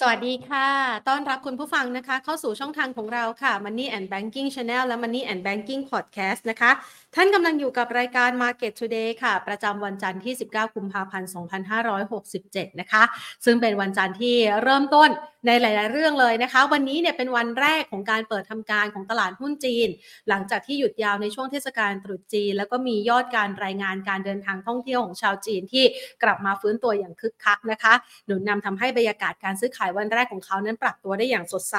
สวัสดีค่ะ ต้อนรับคุณผู้ฟังนะคะ เข้าสู่ช่องทางของเราค่ะ Money and Banking Channel และ Money and Banking Podcast นะคะ ท่านกำลังอยู่กับรายการ Market Today ค่ะ ประจำวันจันทร์ที่ 19 กุมภาพันธ์ 2567 นะคะ ซึ่งเป็นวันจันทร์ที่เริ่มต้นในหลาย ๆ เรื่องเลยนะคะ วันนี้เนี่ยเป็นวันแรกของการเปิดทำการของตลาดหุ้นจีน หลังจากที่หยุดยาวในช่วงเทศกาลตรุษจีน แล้วก็มียอดการรายงานการเดินทางท่องเที่ยวของชาวจีนที่กลับมาฟื้นตัวอย่างคึกคักนะคะ หนุนนำทำให้บรรยากาศการซื้อขายวันแรกของเขานั้นปรับตัวได้อย่างสดใส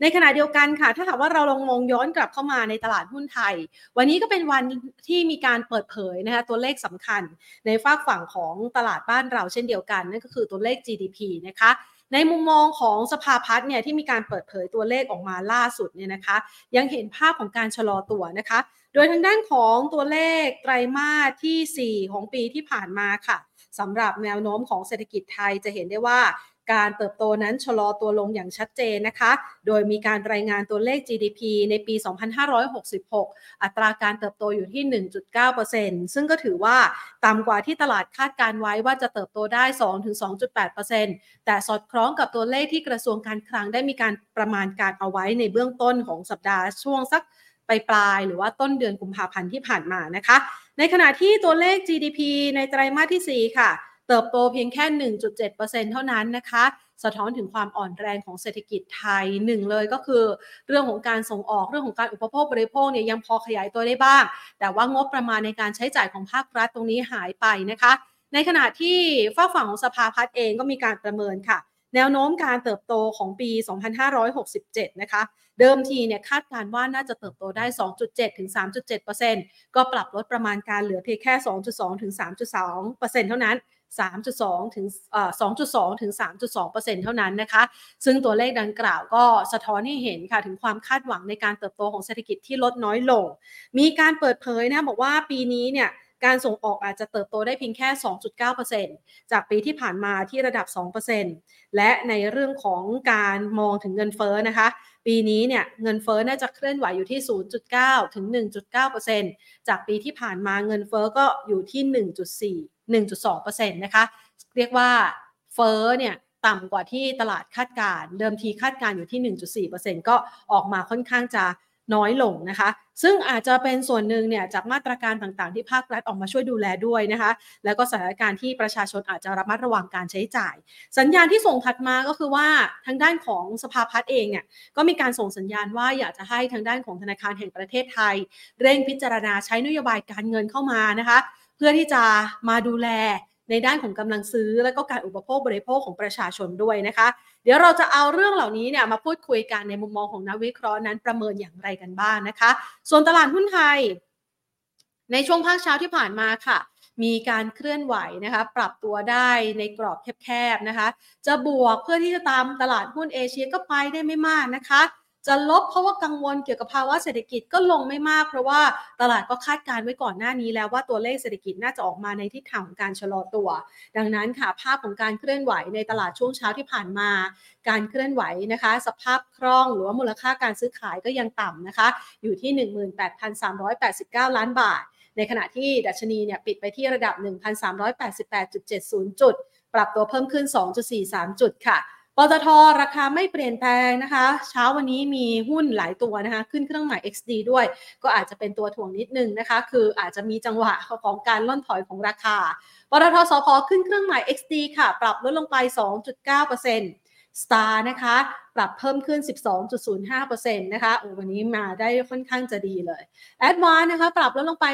ในขณะเดียวกันค่ะ ถ้าหากว่าเราลองมองย้อนกลับเข้ามาในตลาดหุ้นไทย วันนี้ก็เป็นวันที่มีการเปิดเผยนะคะตัวเลขสำคัญ ในฝากฝั่งของตลาดบ้านเราเช่นเดียวกันนั่นก็คือตัวเลข GDP นะคะในมุมมองของสภาพัฒน์เนี่ยที่มีการเปิดเผยตัวเลขออกมาล่าสุดเนี่ยนะคะ ยังเห็นภาพของการชะลอตัวนะคะ โดยทางด้านของตัวเลขไตรมาสที่ 4 ของปีที่ผ่านมาค่ะสำหรับแนวโน้มของเศรษฐกิจไทยจะเห็นได้ว่า การเติบโตนั้นชะลอตัวลงอย่างชัดเจนนะคะ โดยมีการรายงานตัวเลข GDP ในปี 2566 อัตราการเติบโตอยู่ที่ 1.9%ซึ่งก็ถือว่าต่ำกว่าที่ตลาดคาดการไว้ว่าจะเติบโตได้ 2-2.8%แต่สอดคล้องกับตัวเลขที่กระทรวงการคลังได้มีการประมาณการเอาไว้ในเบื้องต้นของสัปดาห์ช่วงสักปลายปลายหรือว่าต้นเดือนกุมภาพันธ์ที่ผ่านมานะคะ ในขณะที่ตัวเลข GDP ในไตรมาสที่ 4 ค่ะ เติบโตเพียงแค่ 1.7%เท่านั้นนะคะ สะท้อนถึงความอ่อนแรงของเศรษฐกิจไทยหนึ่งเลยก็คือ เรื่องของการส่งออกเรื่องของการอุปโภคบริโภคเนี่ยยังพอขยายตัวได้บ้าง แต่ว่างบประมาณในการใช้จ่ายของภาครัฐตรงนี้หายไปนะคะ ในขณะที่ฝ้าฝั่งของสภาพัฒน์เองก็มีการประเมินค่ะแนวโน้มการเติบโตของปี 2567 นะคะ เดิมทีเนี่ยคาดการว่าน่าจะเติบโตได้ 2.7 ถึง 3.7%ก็ปรับลดประมาณการเหลือเพียงแค่ 2.2 ถึง 3.2%เท่านั้น 3.2 ถึงเอ่อ2.2 ถึง 3.2%เท่านั้นนะคะ ซึ่งตัวเลขดังกล่าวก็สะท้อนให้เห็นค่ะถึงความคาดหวังในการเติบโตของเศรษฐกิจที่ลดน้อยลง มีการเปิดเผยนะบอกว่าปีนี้เนี่ยการส่งออกอาจจะเติบโตได้เพียงแค่ 2.9%จากปีที่ผ่านมาที่ระดับ 2%และในเรื่องของการมองถึงเงินเฟ้อนะคะ ปีนี้เนี่ยเงินเฟ้อน่าจะเคลื่อนไหวอยู่ที่ 0.9 ถึง 1.9%จากปีที่ผ่านมาเงินเฟ้อก็อยู่ที่ 1.4 1.2%นะคะเรียกว่าเฟ้อเนี่ยต่ำกว่าที่ตลาดคาดการเดิมทีคาดการอยู่ที่ 1.4%ก็ออกมาค่อนข้างจะน้อยลงนะคะ ซึ่งอาจจะเป็นส่วนหนึ่งเนี่ยจากมาตรการต่างๆ ที่ภาครัฐออกมาช่วยดูแลด้วยนะคะ แล้วก็สถานการณ์ที่ประชาชนอาจจะระมัดระวังการใช้จ่าย สัญญาณที่ส่งถัดมาก็คือว่าทางด้านของสภาพัฒน์เองเนี่ยก็มีการส่งสัญญาณว่าอยากจะให้ทางด้านของธนาคารแห่งประเทศไทย เร่งพิจารณาใช้นโยบายการเงินเข้ามานะคะ พื่อที่จะมาดูแลในด้านของกำลังซื้อและก็การอุปโภคบริโภคของประชาชนด้วยนะคะ เดี๋ยวเราจะเอาเรื่องเหล่านี้เนี่ยมาพูดคุยกันในมุมมองของนักวิเคราะห์นั้นประเมินอย่างไรกันบ้างนนะคะ ส่วนตลาดหุ้นไทย ในช่วงภาคเช้าที่ผ่านมาค่ะ มีการเคลื่อนไหวนะคะปรับตัวได้ในกรอบแคบๆนะคะ จะบวกเพื่อที่จะตามตลาดหุ้นเอเชียก็ไปได้ไม่มากนะคะ จะลบเพราะว่ากังวลเกี่ยวกับภาวะเศรษฐกิจก็ลงไม่มาก เพราะว่าตลาดก็คาดการไว้ก่อนหน้านี้แล้วว่าตัวเลขเศรษฐกิจน่าจะออกมาในทิศทางของการชะลอตัว ดังนั้นค่ะภาพของการเคลื่อนไหวในตลาดช่วงเช้าที่ผ่านมา การเคลื่อนไหวนะคะ สภาพคล่องหรือว่ามูลค่าการซื้อขายก็ยังต่ำนะคะ อยู่ที่ 18,389 ล้านบาท ในขณะที่ดัชนีเนี่ยปิดไปที่ระดับ 1,388.70 จุด ปรับตัวเพิ่มขึ้น 2.43 จุดค่ะ ปตทราคาไม่เปลี่ยนแปลงนะคะ เช้าวันนี้มีหุ้นหลายตัวนะคะ ขึ้นเครื่องหมาย XD ด้วย ก็อาจจะเป็นตัวถ่วงนิดนึงนะคะ คืออาจจะมีจังหวะของการล่อนถอยของราคาปตทสพขึ้นเครื่องหมาย XD ค่ะ ปรับลดลงไป 2.9% Star นะคะ ปรับเพิ่มขึ้น 12.05%นะคะโอ้วันนี้มาได้ค่อนข้างจะดีเลย a d v a n c e นะคะ ปรับลดลงไป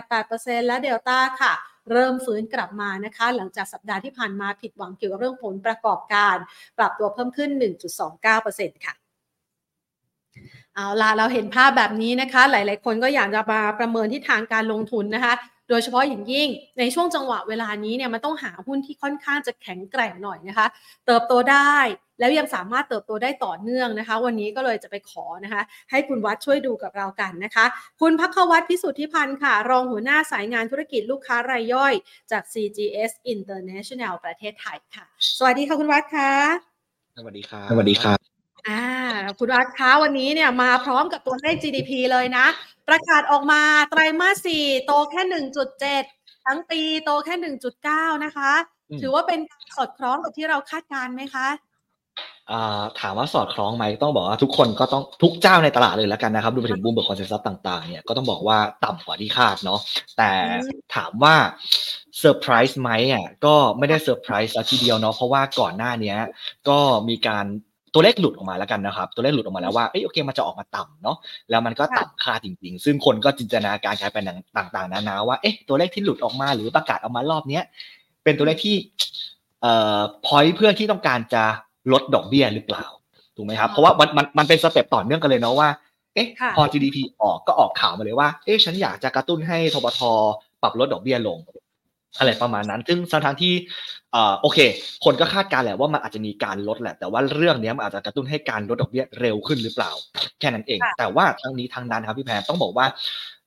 1.88%และ Delta ค่ะ เริ่มฟื้นกลับมานะคะ หลังจากสัปดาห์ที่ผ่านมาผิดหวังเกี่ยวกับเรื่องผลประกอบการ ปรับตัวเพิ่มขึ้น 1.29%ค่ะเอาล่ะเราเห็นภาพแบบนี้นะคะ หลาย ๆ คนก็อยากจะมาประเมินที่ทางการลงทุนนะคะ โดยเฉพาะอย่างยิ่งในช่วงจังหวะเวลานี้เนี่ยมันต้องหาหุ้นที่ค่อนข้างจะแข็งแกร่งหน่อยนะคะ เติบโตได้ แล้วยังสามารถเติบโตได้ต่อเนื่องนะคะ วันนี้ก็เลยจะไปขอนะคะให้คุณวัดช่วยดูกับเรากันนะคะ คุณพักวัตรพิสุทธิพันธ์ค่ะ รองหัวหน้าสายงานธุรกิจลูกค้ารายย่อยจาก CGS International ประเทศไทยค่ะ สวัสดีค่ะคุณวัดค่ะสวัสดีครับสวัสดีครับอ่าคุณวัดคะวันนี้เนี่ยมาพร้อมกับตัวเลข GDP เลยนะ ประกาศออกมาไตรมาสสี่โตแค่ 1.7 ทั้งปีโตแค่ 1.9 นะคะอืมถือว่าเป็นสอดคล้องกับที่เราคาดการณ์ไหมคะ ถามว่าสอดคล้องไหมต้องบอกว่าทุกคนก็ต้องทุกเจ้าในตลาดเลยแล้วกันนะครับดูไปถึง Bloomberg consensus ต่าง ๆ เนี่ยก็ต้องบอกว่าต่ำกว่าที่คาดเนาะแต่ถามว่าเซอร์ไพรส์ไหมอะก็ไม่ได้เซอร์ไพรส์ทีเดียวเนาะเพราะว่าก่อนหน้านี้ก็มีการตัวเลขหลุดออกมาแล้วกันนะครับ ตัวเลขหลุดออกมาแล้วว่าเอ้โอเคมันจะออกมาต่ำเนาะแล้วมันก็ต่ำค่าจริง ๆ ซึ่งคนก็จินตนาการกลายเป็นต่างๆนานาว่าเอ๊ะตัวเลขที่หลุดออกมาหรือประกาศออกมารอบเนี้ยเป็นตัวเลขที่เอ่อพอยเพื่อที่ต้องการจะ ลดดอกเบี้ยหรือเปล่าถูกไหมครับเพราะว่ามันมันมันเป็นสเต็ปต่อเนื่องกันเลยเนาะว่าเอ๊ะพอ GDP ออกก็ออกข่าวมาเลยว่าเอ๊ะฉันอยากจะกระตุ้นให้ทบทปรับลดดอกเบี้ยลง อะไรประมาณนั้น ซึ่งทั้งที่โอเค คนก็คาดการแหละว่ามันอาจจะมีการลดแหละ แต่ว่าเรื่องนี้มันอาจจะกระตุ้นให้การลดดอกเบี้ยเร็วขึ้นหรือเปล่า แค่นั้นเอง แต่ว่าทั้งนี้ทั้งนั้นครับพี่แพรต้องบอกว่า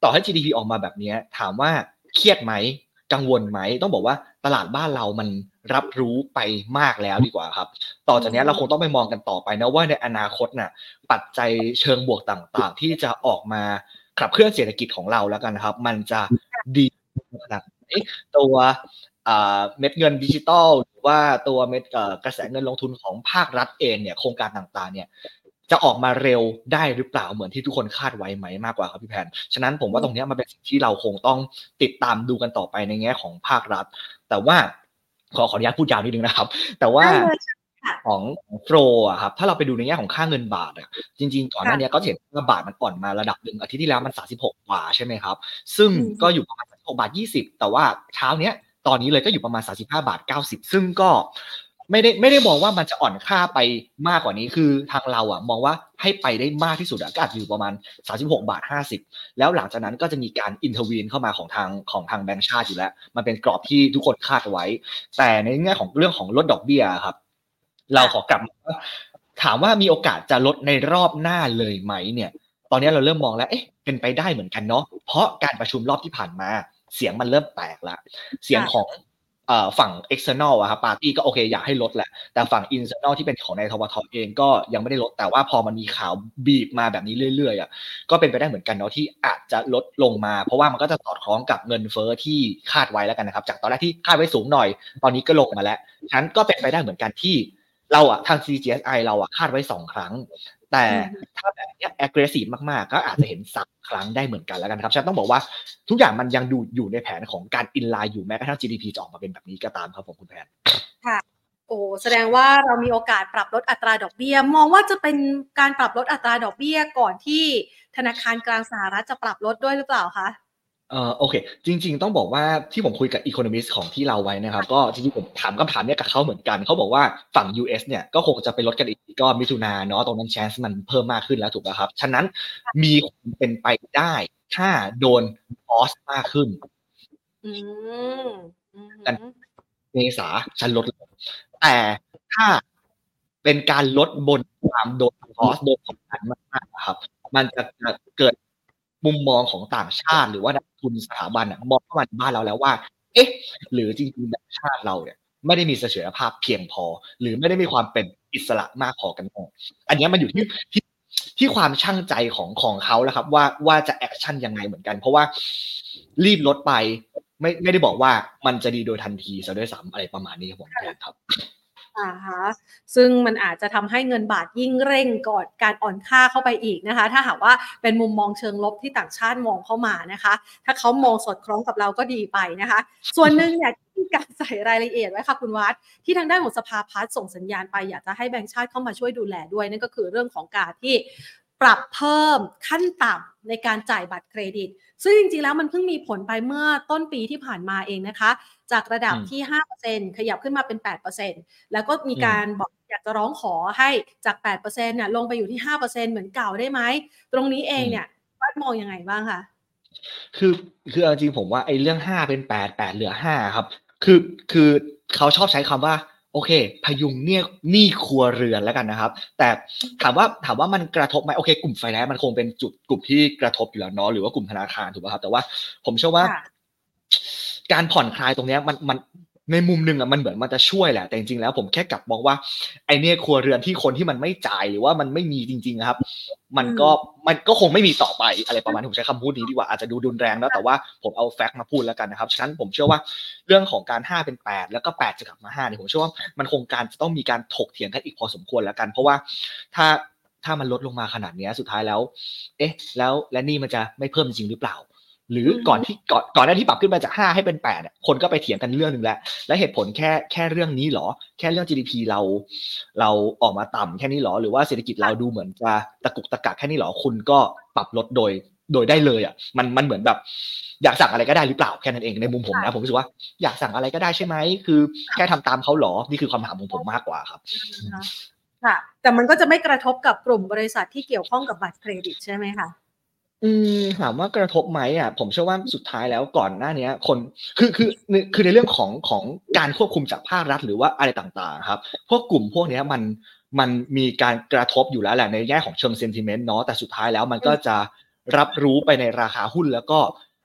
ต่อให้ GDP ออกมาแบบนี้ถามว่าเครียดไหมกังวลไหมต้องบอกว่า ตลาดบ้านเรามันรับรู้ไปมากแล้วดีกว่าครับ ต่อจากนี้เราคงต้องไปมองกันต่อไปนะว่าในอนาคตน่ะปัจจัยเชิงบวกต่างๆ ที่จะออกมาขับเคลื่อนเศรษฐกิจของเราแล้วกันนะครับ มันจะดีขนาดไหนตัวเม็ดเงินดิจิตอลหรือว่าตัวเม็ดกระแสเงินลงทุนของภาครัฐเองเนี่ยโครงการต่างๆ เนี่ยจะออกมาเร็วได้หรือเปล่าเหมือนที่ทุกคนคาดไว้ไหมมากกว่าครับพี่แพน ฉะนั้นผมว่าตรงนี้มันเป็นสิ่งที่เราคงต้องติดตามดูกันต่อไปในแง่ของภาครัฐ แต่ว่าขอขออนุญาตพูดยาวนิดนึงนะครับ แต่ว่าของของโฟร์อะครับถ้าเราไปดูในแง่ของค่าเงินบาทอะจริงๆก่อนหน้านี้ก็เห็นว่าบาทมันอ่อนมาระดับหนึ่งอาทิตย์ที่แล้วมัน 36 กว่าใช่ไหมครับ ซึ่งก็อยู่ประมาณ 36 บาท 20 แต่ว่าเช้าเนี้ยตอนนี้เลยก็อยู่ประมาณ 35 บาท 90 ซึ่งก็ ไม่ได้ไม่ได้มองว่ามันจะอ่อนค่าไปมากกว่านี้คือทางเราอะมองว่าให้ไปได้มากที่สุดก็อาจอยู่ประมาณ 36 บาท 50 แล้วหลังจากนั้นก็จะมีการ intervene เข้ามาของทางของทางแบงก์ชาติอยู่แล้ว มันเป็นกรอบที่ทุกคนคาดไว้ แต่ในแง่ของเรื่องของลดดอกเบี้ยครับ เราขอกลับถามว่ามีโอกาสจะลดในรอบหน้าเลยไหมเนี่ย ตอนนี้เราเริ่มมองแล้วเอ๊ะเป็นไปได้เหมือนกันเนาะเพราะการประชุมรอบที่ผ่านมาเสียงมันเริ่มแตกละ เสียงของ ฝั่ง external อะครับปาร์ตี้ก็โอเคอยากให้ลดแหละ แต่ฝั่ง internal ที่เป็นของในทวทเองก็ยังไม่ได้ลด แต่ว่าพอมันมีข่าวบีบมาแบบนี้เรื่อยๆอะก็เป็นไปได้เหมือนกันเนาะที่อาจจะลดลงมา เพราะว่ามันก็จะสอดคล้องกับเงินเฟ้อที่คาดไว้แล้วกันนะครับ จากตอนแรกที่คาดไว้สูงหน่อย ตอนนี้ก็ลงมาแล้วฉะนั้นก็เป็นไปได้เหมือนกันที่เราอะทาง CGSI เราอะคาดไว้สองครั้ง แต่ถ้าแบบนี้ aggressive มากๆ ก็อาจจะเห็นสักครั้งได้เหมือนกันแล้วกันครับฉันต้องบอกว่าทุกอย่างมันยังดูอยู่ในแผนของการอินไลน์อยู่แม้กระทั่ง GDP จะออกมาเป็นแบบนี้ก็ตามครับผมคุณแพนค่ะโอ้แสดงว่าเรามีโอกาสปรับลดอัตราดอกเบี้ย มองว่าจะเป็นการปรับลดอัตราดอกเบี้ยก่อนที่ธนาคารกลางสหรัฐจะปรับลดด้วยหรือเปล่าคะ เออโอเค จริง ๆ ต้องบอกว่าที่ผมคุยกับอีโคโนมิสของที่เราไว้นะครับ ก็จริงๆผมถามคำถามเนี้ยกับเขาเหมือนกันเขาบอกว่าฝั่ง US เนี่ยก็คงจะไปลดกันอีกก็มิถุนาเนาะตรงนั้นแชนส์มันเพิ่มมากขึ้นแล้วถูกไหมครับ ฉะนั้นมีเป็นไปได้ถ้าโดนออสมากขึ้นกันเมษาฉันลดแต่ถ้าเป็นการลดบนความโดนคอสโดนกดดันมากๆครับ มันจะเกิด มุมมองของต่างชาติ หรือว่านักทุนสถาบันมองเข้ามาในบ้านเราแล้วว่า เอ๊ะ หรือจริงๆแบงก์ชาติเราเนี่ยไม่ได้มีเสถียรภาพเพียงพอ หรือไม่ได้มีความเป็นอิสระมากพอกันพออันนี้มันอยู่ที่ที่ที่ความชั่งใจของของเขาแล้วครับ ว่าว่าจะ action ยังไงเหมือนกัน เพราะว่ารีบลดไป ไม่ไม่ได้บอกว่ามันจะดีโดยทันทีซะด้วยซ้ำอะไรประมาณนี้ครับผมครับ นะคะซึ่งมันอาจจะทำให้เงินบาทยิ่งเร่งก่อนการอ่อนค่าเข้าไปอีกนะคะ ถ้าหากว่าเป็นมุมมองเชิงลบที่ต่างชาติมองเข้ามานะคะ ถ้าเขามองสอดคล้องกับเราก็ดีไปนะคะ ส่วนหนึ่งเนี่ยที่การใส่รายละเอียดไว้ค่ะคุณวัดที่ทางด้านของสภาพัฒน์ส่งสัญญาณไปอยากจะให้แบงค์ชาติเข้ามาช่วยดูแลด้วยนั่นก็คือเรื่องของการที่ปรับเพิ่มขั้นต่ำในการจ่ายบัตรเครดิต ซึ่งจริงๆแล้วมันเพิ่งมีผลไปเมื่อต้นปีที่ผ่านมาเองนะคะ จากระดับที่ 5%ขยับขึ้นมาเป็น 8%แล้วก็มีการบอกอยากจะร้องขอให้จาก 8%เนี่ยลงไปอยู่ที่ 5%เหมือนเก่าได้ไหม ตรงนี้เองเนี่ยวัดมองยังไงบ้างคะคือคือจริงผมว่าไอ้เรื่อง 5 เป็น 8 8 เหลือ 5 ครับ คือคือเขาชอบใช้คำว่าโอเค พยุงเนี่ยหนี้ครัวเรือนแล้วกันนะครับ แต่ถามว่าถามว่ามันกระทบไหมโอเค กลุ่มไฟแนนซ์มันคงเป็นจุดกลุ่มที่กระทบอยู่แล้วเนาะหรือว่ากลุ่มธนาคารถูกไหมครับ แต่ว่าผมเชื่อว่า การผ่อนคลายตรงนี้มันมันในมุมหนึ่งอะมันเหมือนมันจะช่วยแหละแต่จริงๆแล้วผมแค่กลับมองว่าไอเนี่ยครัวเรือนที่คนที่มันไม่จ่ายหรือว่ามันไม่มีจริงๆนะครับ มันก็มันก็คงไม่มีต่อไปอะไรประมาณนี้ผมใช้คำพูดนี้ดีกว่าอาจจะดูดุนแรงแล้วแต่ว่าผมเอาแฟกต์มาพูดแล้วกันนะครับฉะนั้นผมเชื่อว่าเรื่องของการ5เป็น 8 แล้วก็ 8 จะกลับมา5เนี่ยผมเชื่อว่ามันคงการจะต้องมีการถกเถียงกันอีกพอสมควรแล้วกัน เพราะว่าถ้าถ้ามันลดลงมาขนาดนี้สุดท้ายแล้ว เอ๊ะ แล้วและนี่มันจะไม่เพิ่มจริงหรือเปล่า หรือก่อนที่ก่อนก่อนหน้าที่ปรับขึ้นมาจากห้าให้เป็นแปดคนก็ไปเถียงกันเรื่องหนึ่งแล้ว และเหตุผลแค่แค่เรื่องนี้หรอ แค่เรื่อง GDP เรา เราออกมาต่ำแค่นี้หรอ หรือว่าเศรษฐกิจเราดูเหมือนจะตะกุกตะกักแค่นี้หรอ คุณก็ปรับลดโดยโดยได้เลยอะ มันมันเหมือนแบบ อยากสั่งอะไรก็ได้หรือเปล่าแค่นั้นเองในมุมผมนะผมรู้สึกว่าอยากสั่งอะไรก็ได้ใช่ไหมคือแค่ทำตามเขาหรอนี่คือคำถามของผมมากกว่าครับค่ะแต่มันก็จะไม่กระทบกับกลุ่มบริษัทที่เกี่ยวข้องกับบัตรเครดิตใช่ไหมคะ อืมถามว่ากระทบไหมอะผมเชื่อว่าสุดท้ายแล้วก่อนหน้านี้คนคือคือคือในเรื่องของของการควบคุมจากภาครัฐหรือว่าอะไรต่างๆ ครับ พวกกลุ่มพวกนี้มันมันมีการกระทบอยู่แล้วแหละในแง่ของเชิงเซนติเมนต์เนาะแต่สุดท้ายแล้วมันก็จะรับรู้ไปในราคาหุ้นแล้วก็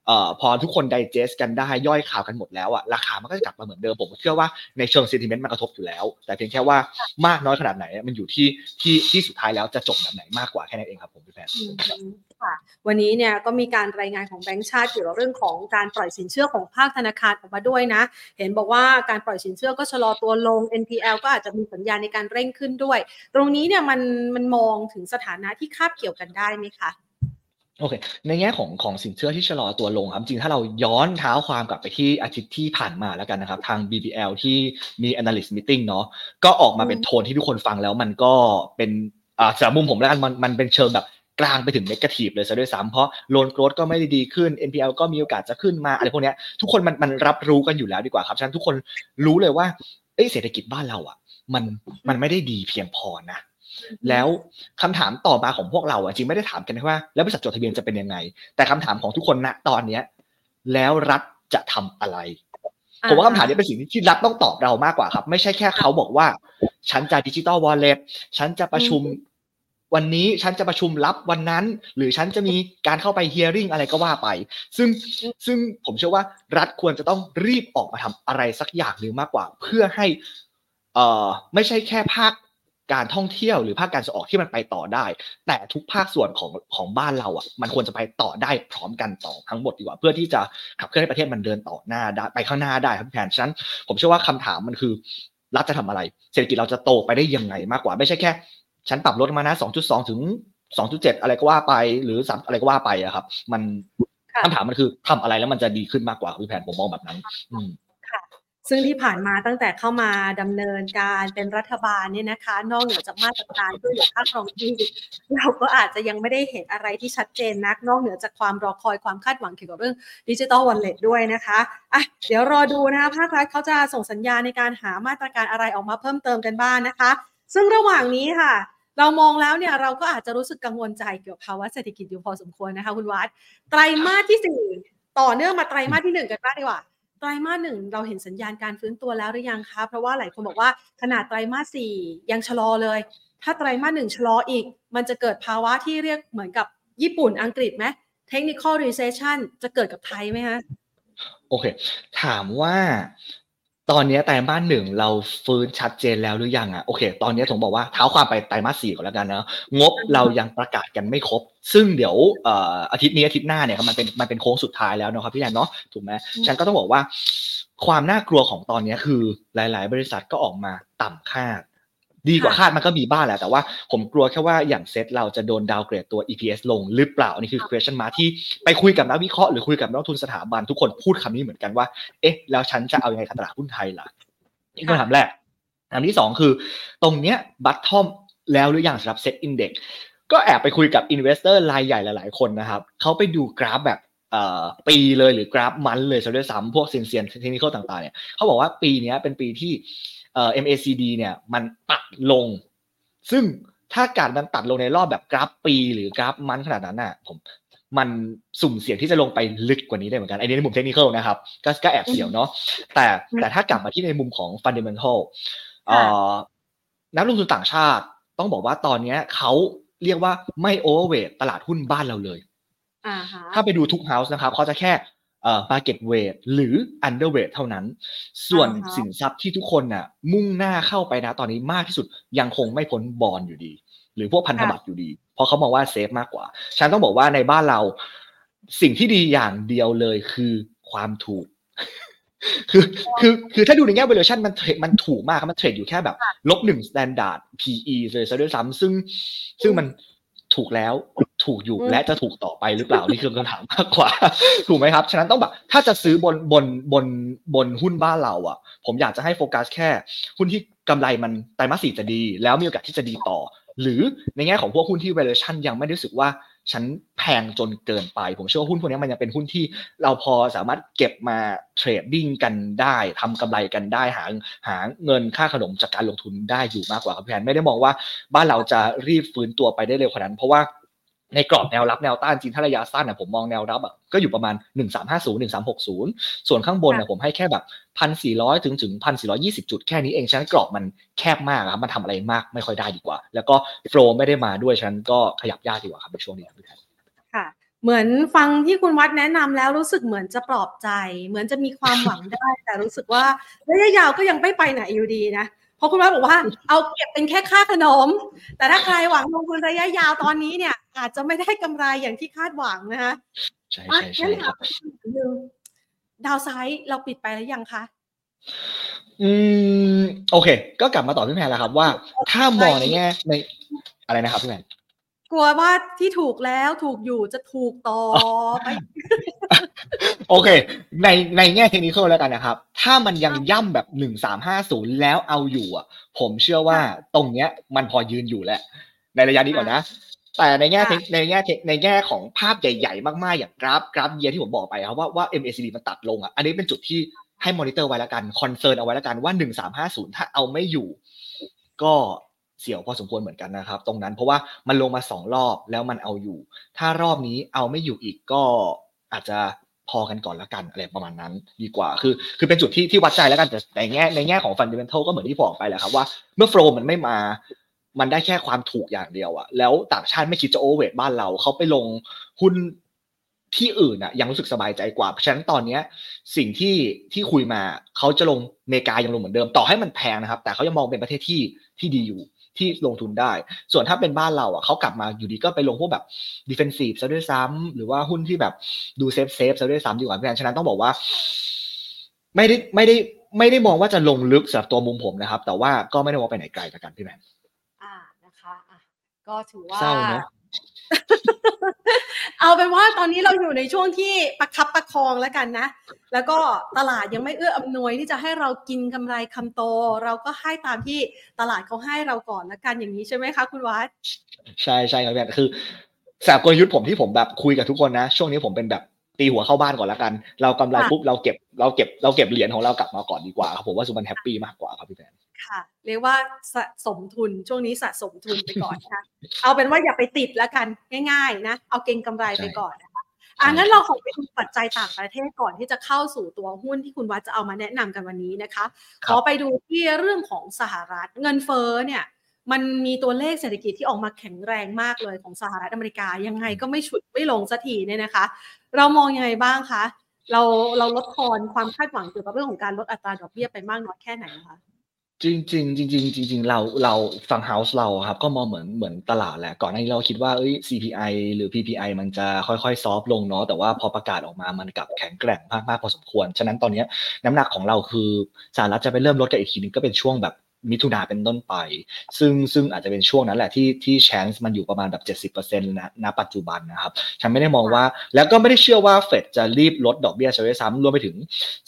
เอ่อพอทุกคนไดเจสกันได้ย่อยข่าวกันหมดแล้วอะราคามันก็จะกลับมาเหมือนเดิมผมเชื่อว่าในเชิงเซนติเมนต์มันกระทบอยู่แล้ว แต่เพียงแค่ว่ามากน้อยขนาดไหนมันอยู่ที่ที่ที่สุดท้ายแล้วจะจบแบบไหนมากกว่าแค่นั้นเองครับผมพี่แพน ค่ะ วันนี้เนี่ยก็มีการรายงานของแบงก์ชาติเกี่ยวกับเรื่องของการปล่อยสินเชื่อของภาคธนาคารออกมาด้วยนะ เห็นบอกว่าการปล่อยสินเชื่อก็ชะลอตัวลง NPL ก็อาจจะมีสัญญาณในการเร่งขึ้นด้วย ตรงนี้เนี่ยมันมันมองถึงสถานะที่คาบเกี่ยวกันได้ไหมคะโอเค ในแง่ของของสินเชื่อที่ชะลอตัวลงครับ จริงถ้าเราย้อนเท้าความกลับไปที่อาทิตย์ที่ผ่านมาแล้วกันนะครับ ทาง BBL ที่มี analyst meeting เนาะก็ออกมาเป็นโทนที่ทุกคนฟังแล้วมันก็เป็นอ่าสำหรับมุมผมแล้วกันมันมันเป็นเชิงแบบ กลางไปถึง negative เลยซะด้วยซ้ำเพราะโลนโกรดก็ไม่ได้ดีขึ้น NPL ก็มีโอกาสจะขึ้นมาอะไรพวกเนี้ยทุกคนมันมันรับรู้กันอยู่แล้วดีกว่าครับฉะนั้นทุกคนรู้เลยว่าเอ้เศรษฐกิจบ้านเราอะ มันมันไม่ได้ดีเพียงพอนะแล้วคำถามต่อมาของพวกเราอะจริงไม่ได้ถามกันว่า แล้วบริษัทจดทะเบียนจะเป็นยังไง แต่คำถามของทุกคนณตอนเนี้ย แล้วรัฐจะทำอะไรผมว่าคำถามนี้เป็นสิ่งที่รัฐต้องตอบเรามากกว่าครับ ไม่ใช่แค่เขาบอกว่า ฉันจะดิจิตอลวอลเล็ตฉันจะประชุม วันนี้ฉันจะประชุมรับวันนั้น หรือฉันจะมีการเข้าไปเฮียริ่งอะไรก็ว่าไป ซึ่งซึ่งผมเชื่อว่ารัฐควรจะต้องรีบออกมาทำอะไรสักอย่างหนึ่งมากกว่า เพื่อให้เอ่อไม่ใช่แค่ภาคการท่องเที่ยวหรือภาคการส่งออกที่มันไปต่อได้ แต่ทุกภาคส่วนของของบ้านเราอะ มันควรจะไปต่อได้พร้อมกันต่อทั้งหมดดีกว่า เพื่อที่จะขับเคลื่อนให้ประเทศมันเดินต่อหน้าได้ไปข้างหน้าได้ครับพี่แผนฉะนั้น ผมเชื่อว่าคำถามมันคือรัฐจะทำอะไร เศรษฐกิจเราจะโตไปได้ยังไงมากกว่า ไม่ใช่แค่ ฉันปรับลดมานะ 2.2 ถึง 2.7 อะไรก็ว่าไป หรือ3อะไรก็ว่าไปอะครับ มันคำถามมันคือทำอะไรแล้วมันจะดีขึ้นมากกว่าพี่แผนผมมองแบบนั้น อืมซึ่งที่ผ่านมาตั้งแต่เข้ามาดำเนินการเป็นรัฐบาลเนี่ยนะคะ นอกเหนือจากมาตรการช่วยเหลือค่าครองชีพเราก็อาจจะยังไม่ได้เห็นอะไรที่ชัดเจนนัก นอกเหนือจากความรอคอยความคาดหวังเกี่ยวกับเรื่องดิจิตอลวอลเล็ตด้วยนะคะอะเดี๋ยวรอดูนะคะภาครัฐเขาจะส่งสัญญาณในการหามาตรการอะไรออกมาเพิ่มเติมกันบ้างนะคะ ซึ่งระหว่างนี้ค่ะ เรามองแล้วเนี่ยเราก็อาจจะรู้สึกกังวลใจเกี่ยวกับภาวะเศรษฐกิจอยู่พอสมควรนะคะคุณวัดไตรมาสที่สี่ต่อเนื่องมาไตรมาสที่หนึ่งกันบ้างดีกว่าไตรมาสหนึ่งเราเห็นสัญญาณการฟื้นตัวแล้วหรือยังคะเพราะว่าหลายคนบอกว่าขนาดไตรมาสสี่ยังชะลอเลย ถ้าไตรมาสหนึ่งชะลออีก มันจะเกิดภาวะที่เรียกเหมือนกับญี่ปุ่นอังกฤษไหม technical recession จะเกิดกับไทยไหมคะโอเค ถามว่า ตอนนี้ไตรมาสหนึ่งเราฟื้นชัดเจนแล้วหรือยังอะโอเค ตอนนี้ผมบอกว่าเท้าความไปไตรมาสสี่ก่อนแล้วกันนะงบเรายังประกาศกันไม่ครบ ซึ่งเดี๋ยวเอ่ออาทิตย์นี้อาทิตย์หน้าเนี่ยมันเป็นมันเป็นโค้งสุดท้ายแล้วนะครับพี่แอนเนาะถูกไหมฉะนั้นก็ต้องบอกว่า ความน่ากลัวของตอนนี้คือหลาย ๆ บริษัทก็ออกมาต่ำคาด ดีกว่าคาดมันก็มีบ้างแหละแต่ว่าผมกลัวแค่ว่าอย่างเซตเราจะโดน downgrade ตัว EPS ลงหรือเปล่าอันนี้คือ question mark ที่ไปคุยกับนักวิเคราะห์หรือคุยกับนักลงทุนสถาบันทุกคนพูดคำนี้เหมือนกันว่า เอ๊ะ แล้วฉันจะเอายังไงกับตลาดหุ้นไทยล่ะ นี่คือคำถามแรกคำที่สองคือ ตรงเนี้ย bottom แล้วหรือยังสำหรับ SET Index ก็แอบไปคุยกับ investor รายใหญ่หลาย ๆ คนนะครับเขาไปดูกราฟแบบปีเลยหรือกราฟมันเลยซะด้วยซ้ำพวกเซียนเซียนเทคนิคต่างๆเนี่ยเขาบอกว่าปีนี้เป็นปีที่ เอ่อ MACD เนี่ยมันตัดลง ซึ่งถ้าการมันตัดลงในรอบแบบกราฟปี หรือกราฟมันขนาดนั้นน่ะผมมันสุ่มเสี่ยงที่จะลงไปลึกกว่านี้ได้เหมือนกัน อันนี้ในมุมเทคนิคนะครับ ก็ก็แอบเสี่ยวเนาะแต่แต่ถ้ากลับมาที่ในมุมของฟันเดเมนทัลนักลงทุนต่างชาติต้องบอกว่าตอนนี้เขาเรียกว่าไม่ overweight ตลาดหุ้นบ้านเราเลยถ้าไปดูทุก house นะครับเขาจะแค่ เอ่อ market weight หรือ underweight เท่านั้น ส่วนสินทรัพย์ที่ทุกคนน่ะ มุ่งหน้าเข้าไปนะตอนนี้มากที่สุดยังคงไม่พ้นบอลอยู่ดี หรือพวกพันธบัตรอยู่ดี เพราะเขามองว่า safe มากกว่า ฉะนั้นต้องบอกว่าในบ้านเรา สิ่งที่ดีอย่างเดียวเลยคือความถูก คือคือคือถ้าดูในแง่ valuation มันมันถูกมากครับมันเทรดอยู่แค่แบบลบหนึ่ง standard PE เลยซะด้วยซ้ำซึ่งซึ่งมันถูกแล้ว ถูกอยู่และจะถูกต่อไปหรือเปล่านี่คือคำถามมากกว่า ถูกไหมครับ ฉะนั้นต้องแบบถ้าจะซื้อบนบนบนบนหุ้นบ้านเราอะ ผมอยากจะให้โฟกัสแค่ หุ้นที่กำไรมันไตรมาสสี่จะดี แล้วมีโอกาสที่จะดีต่อ หรือในแง่ของพวกหุ้นที่ valuation ยังไม่รู้สึกว่าฉันแพงจนเกินไป ผมเชื่อว่าหุ้นพวกนี้มันยังเป็นหุ้นที่เราพอสามารถเก็บมาเทรดดิ้งกันได้ทำกำไรกันได้หาหาเงินค่าขนมจากการลงทุนได้อยู่มากกว่าครับพี่แอนไม่ได้มองว่าบ้านเราจะรีบฟื้นตัวไปได้เร็วขนาดนั้นเพราะว่า ในกรอบแนวรับแนวต้านจริงถ้าระยะสั้นอะผมมองแนวรับอะก็อยู่ประมาณ 1350 1360 ส่วนข้างบนอะผมให้แค่แบบ 1,400 ถึงถึง 1,420 จุดแค่นี้เอง ฉะนั้นกรอบมันแคบมากครับมันทำอะไรมากไม่ค่อยได้ดีกว่า แล้วก็โฟล์ไม่ได้มาด้วย ฉะนั้นก็ขยับยากดีกว่าครับในช่วงนี้ครับค่ะ เหมือนฟังที่คุณวัดแนะนำแล้วรู้สึกเหมือนจะปลอบใจ เหมือนจะมีความหวังได้ แต่รู้สึกว่าระยะยาวก็ยังไม่ไปไหนอยู่ดีนะ เพราะคุณวัดบอกว่าเอาเก็บเป็นแค่ค่าขนม แต่ถ้าใครหวังลงทุนระยะยาวตอนนี้เนี่ย อาจจะไม่ได้กำไรอย่างที่คาดหวังนะคะใช่ใช่ใช่ครับดาวไซด์เราปิดไปแล้วยังคะอืมโอเค ก็กลับมาต่อพี่แพนแล้วครับว่า ถ้ามองในแง่ในอะไรนะครับพี่แพน กลัวว่าที่ถูกแล้วถูกอยู่จะถูกต่อไปโอเค ในในแง่เทคนิคแล้วกันนะครับ ถ้ามันยังย่ำแบบหนึ่งสามห้าศูนย์แล้วเอาอยู่อะ ผมเชื่อว่าตรงเนี้ยมันพอยืนอยู่แหละ ในระยะนี้ก่อนนะ แต่ในแง่ในแง่ในแง่ของภาพใหญ่ๆ มากๆ อย่างกราฟกราฟเยียที่ผมบอกไปครับว่าว่า MACD มันตัดลงอะ อันนี้เป็นจุดที่ให้มอนิเตอร์ไว้แล้วกัน concern เอาไว้แล้วกันว่าหนึ่งสามห้าศูนย์ถ้าเอาไม่อยู่ ก็ เสี่ยวพอสมควรเหมือนกันนะครับ ตรงนั้นเพราะว่ามันลงมาสองรอบแล้วมันเอาอยู่ ถ้ารอบนี้เอาไม่อยู่อีกก็อาจจะพอกันก่อนละกันอะไรประมาณนั้นดีกว่า คือ คือเป็นจุดที่ที่วัดใจแล้วกันแต่ในแง่ในแง่ของฟันเดเมนทัลก็เหมือนที่บอกไปแหละครับว่าเมื่อโฟล์มันไม่มา มันได้แค่ความถูกอย่างเดียวอะแล้วต่างชาติไม่คิดจะโอเวอร์บ้านเราเขาไปลงหุ้นที่อื่นอะยังรู้สึกสบายใจกว่า เพราะฉะนั้นตอนเนี้ยสิ่งที่ที่คุยมาเขาจะลงอเมริกายังลงเหมือนเดิม ต่อให้มันแพงนะครับ แต่เขายังมองเป็นประเทศที่ที่ดีอยู่ ที่ลงทุนได้ ส่วนถ้าเป็นบ้านเราอะเขากลับมาอยู่ดีก็ไปลงพวกแบบ defensive ซะด้วยซ้ำหรือว่าหุ้นที่แบบดู safe safe ซะด้วยซ้ำดีกว่าพี่แพนฉะนั้นต้องบอกว่า ไม่ได้ไม่ได้ไม่ได้มองว่าจะลงลึกสำหรับตัวมุมผมนะครับ แต่ว่าก็ไม่ได้ว่าไปไหนไกลจากกันพี่แพนอ่านะคะอะก็ถือว่าเศร้าเนอะ เอาเป็นว่าตอนนี้เราอยู่ในช่วงที่ประคับประคองแล้วกันนะ แล้วก็ตลาดยังไม่เอื้ออำนวยที่จะให้เรากินกำไรคำโต เราก็ให้ตามที่ตลาดเขาให้เราก่อนแล้วกันอย่างนี้ใช่ไหมคะคุณวัดใช่ใช่ครับแอนคือสากลยุทธ์ผมที่ผมแบบคุยกับทุกคนนะ ช่วงนี้ผมเป็นแบบตีหัวเข้าบ้านก่อนแล้วกัน เรากำไรปุ๊บเราเก็บเราเก็บเราเก็บเหรียญของเรากลับมาก่อนดีกว่าครับผมว่าสุมันแฮปปี้มากกว่าครับพี่แพน ค่ะ เรียกว่าสะสมทุนช่วงนี้สะสมทุนไปก่อนนะคะเอาเป็นว่าอย่าไปติดแล้วกันง่ายๆนะเอาเก็งกำไรไปก่อนนะคะอะงั้นเราขอไปดูปัจจัยต่างประเทศก่อนที่จะเข้าสู่ตัวหุ้นที่คุณวัดจะเอามาแนะนำกันวันนี้นะคะขอไปดูที่เรื่องของสหรัฐเงินเฟ้อเนี่ยมันมีตัวเลขเศรษฐกิจที่ออกมาแข็งแรงมากเลยของสหรัฐอเมริกา ยังไงก็ไม่ฉุดไม่ลงสักทีเนี่ยนะคะ เรามองยังไงบ้างคะเราเราลดทอนความคาดหวังเกี่ยวกับเรื่องของการลดอัตราดอกเบี้ยไปมากน้อยแค่ไหนคะ จริงจริงจริงจริงเราเราฝั่งเฮาส์เราครับ ก็มองเหมือนเหมือนตลาดแหละก่อนหน้านี้เราคิดว่าเอ้ย CPI หรือ PPI มันจะค่อยๆซอฟลงเนาะแต่ว่าพอประกาศออกมามันกลับแข็งแกร่งมากๆพอสมควร ฉะนั้นตอนนี้น้ำหนักของเราคือสหรัฐจะไปเริ่มลดกันอีกทีนึงก็เป็นช่วงแบบ มิถุนาเป็นต้นไป ซึ่งซึ่งอาจจะเป็นช่วงนั้นแหละที่ที่ช n น e มันอยู่ประมาณแบบ70%นะณปัจจุบันนะครับ ฉันไม่ได้มองว่า แล้วก็ไม่ได้เชื่อว่าเฟดจะรีบลดดอกเบี้ยซะด้วยซ้ำรวมไปถึง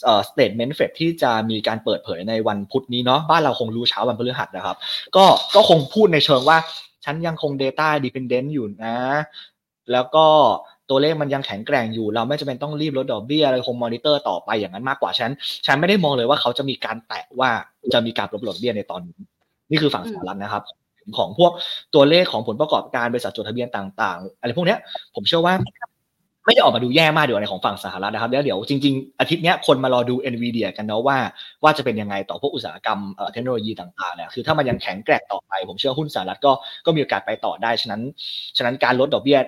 เอ่อ statement เฟดที่จะมีการเปิดเผยในวันพุธนี้เนาะบ้านเราคงรู้เช้าวันพฤหัสนะครับ ก็ก็คงพูดในเชิงว่าฉันยังคง Data Dependent อยู่นะ แล้วก็ ตัวเลขมันยังแข็งแกร่งอยู่ เราไม่จำเป็นต้องรีบลดดอกเบี้ยอะไรคงมอนิเตอร์ต่อไปอย่างนั้นมากกว่าฉะนั้นฉันไม่ได้มองเลยว่าเขาจะมีการแตะว่าจะมีการลดดอกเบี้ยในตอนนี้นี่คือฝั่งสหรัฐนะครับของพวกตัวเลขของผลประกอบการบริษัทจดทะเบียนต่างๆ อะไรพวกเนี้ยผมเชื่อว่าไม่ได้ออกมาดูแย่มากเดี๋ยวในของฝั่งสหรัฐนะครับแล้วเดี๋ยวจริงๆ อาทิตย์เนี้ยคนมารอดู NVIDIA กันเนาะว่าว่าจะเป็นยังไงต่อพวกอุตสาหกรรมเอ่อเทคโนโลยีต่างๆเนี่ยคือถ้ามันยังแข็งแกร่งต่อไป ผมเชื่อหุ้นสหรัฐก็ก็มีโอกาสไปต่อได้ ฉะนั้น ฉะนั้นการลดดอกเบี้ย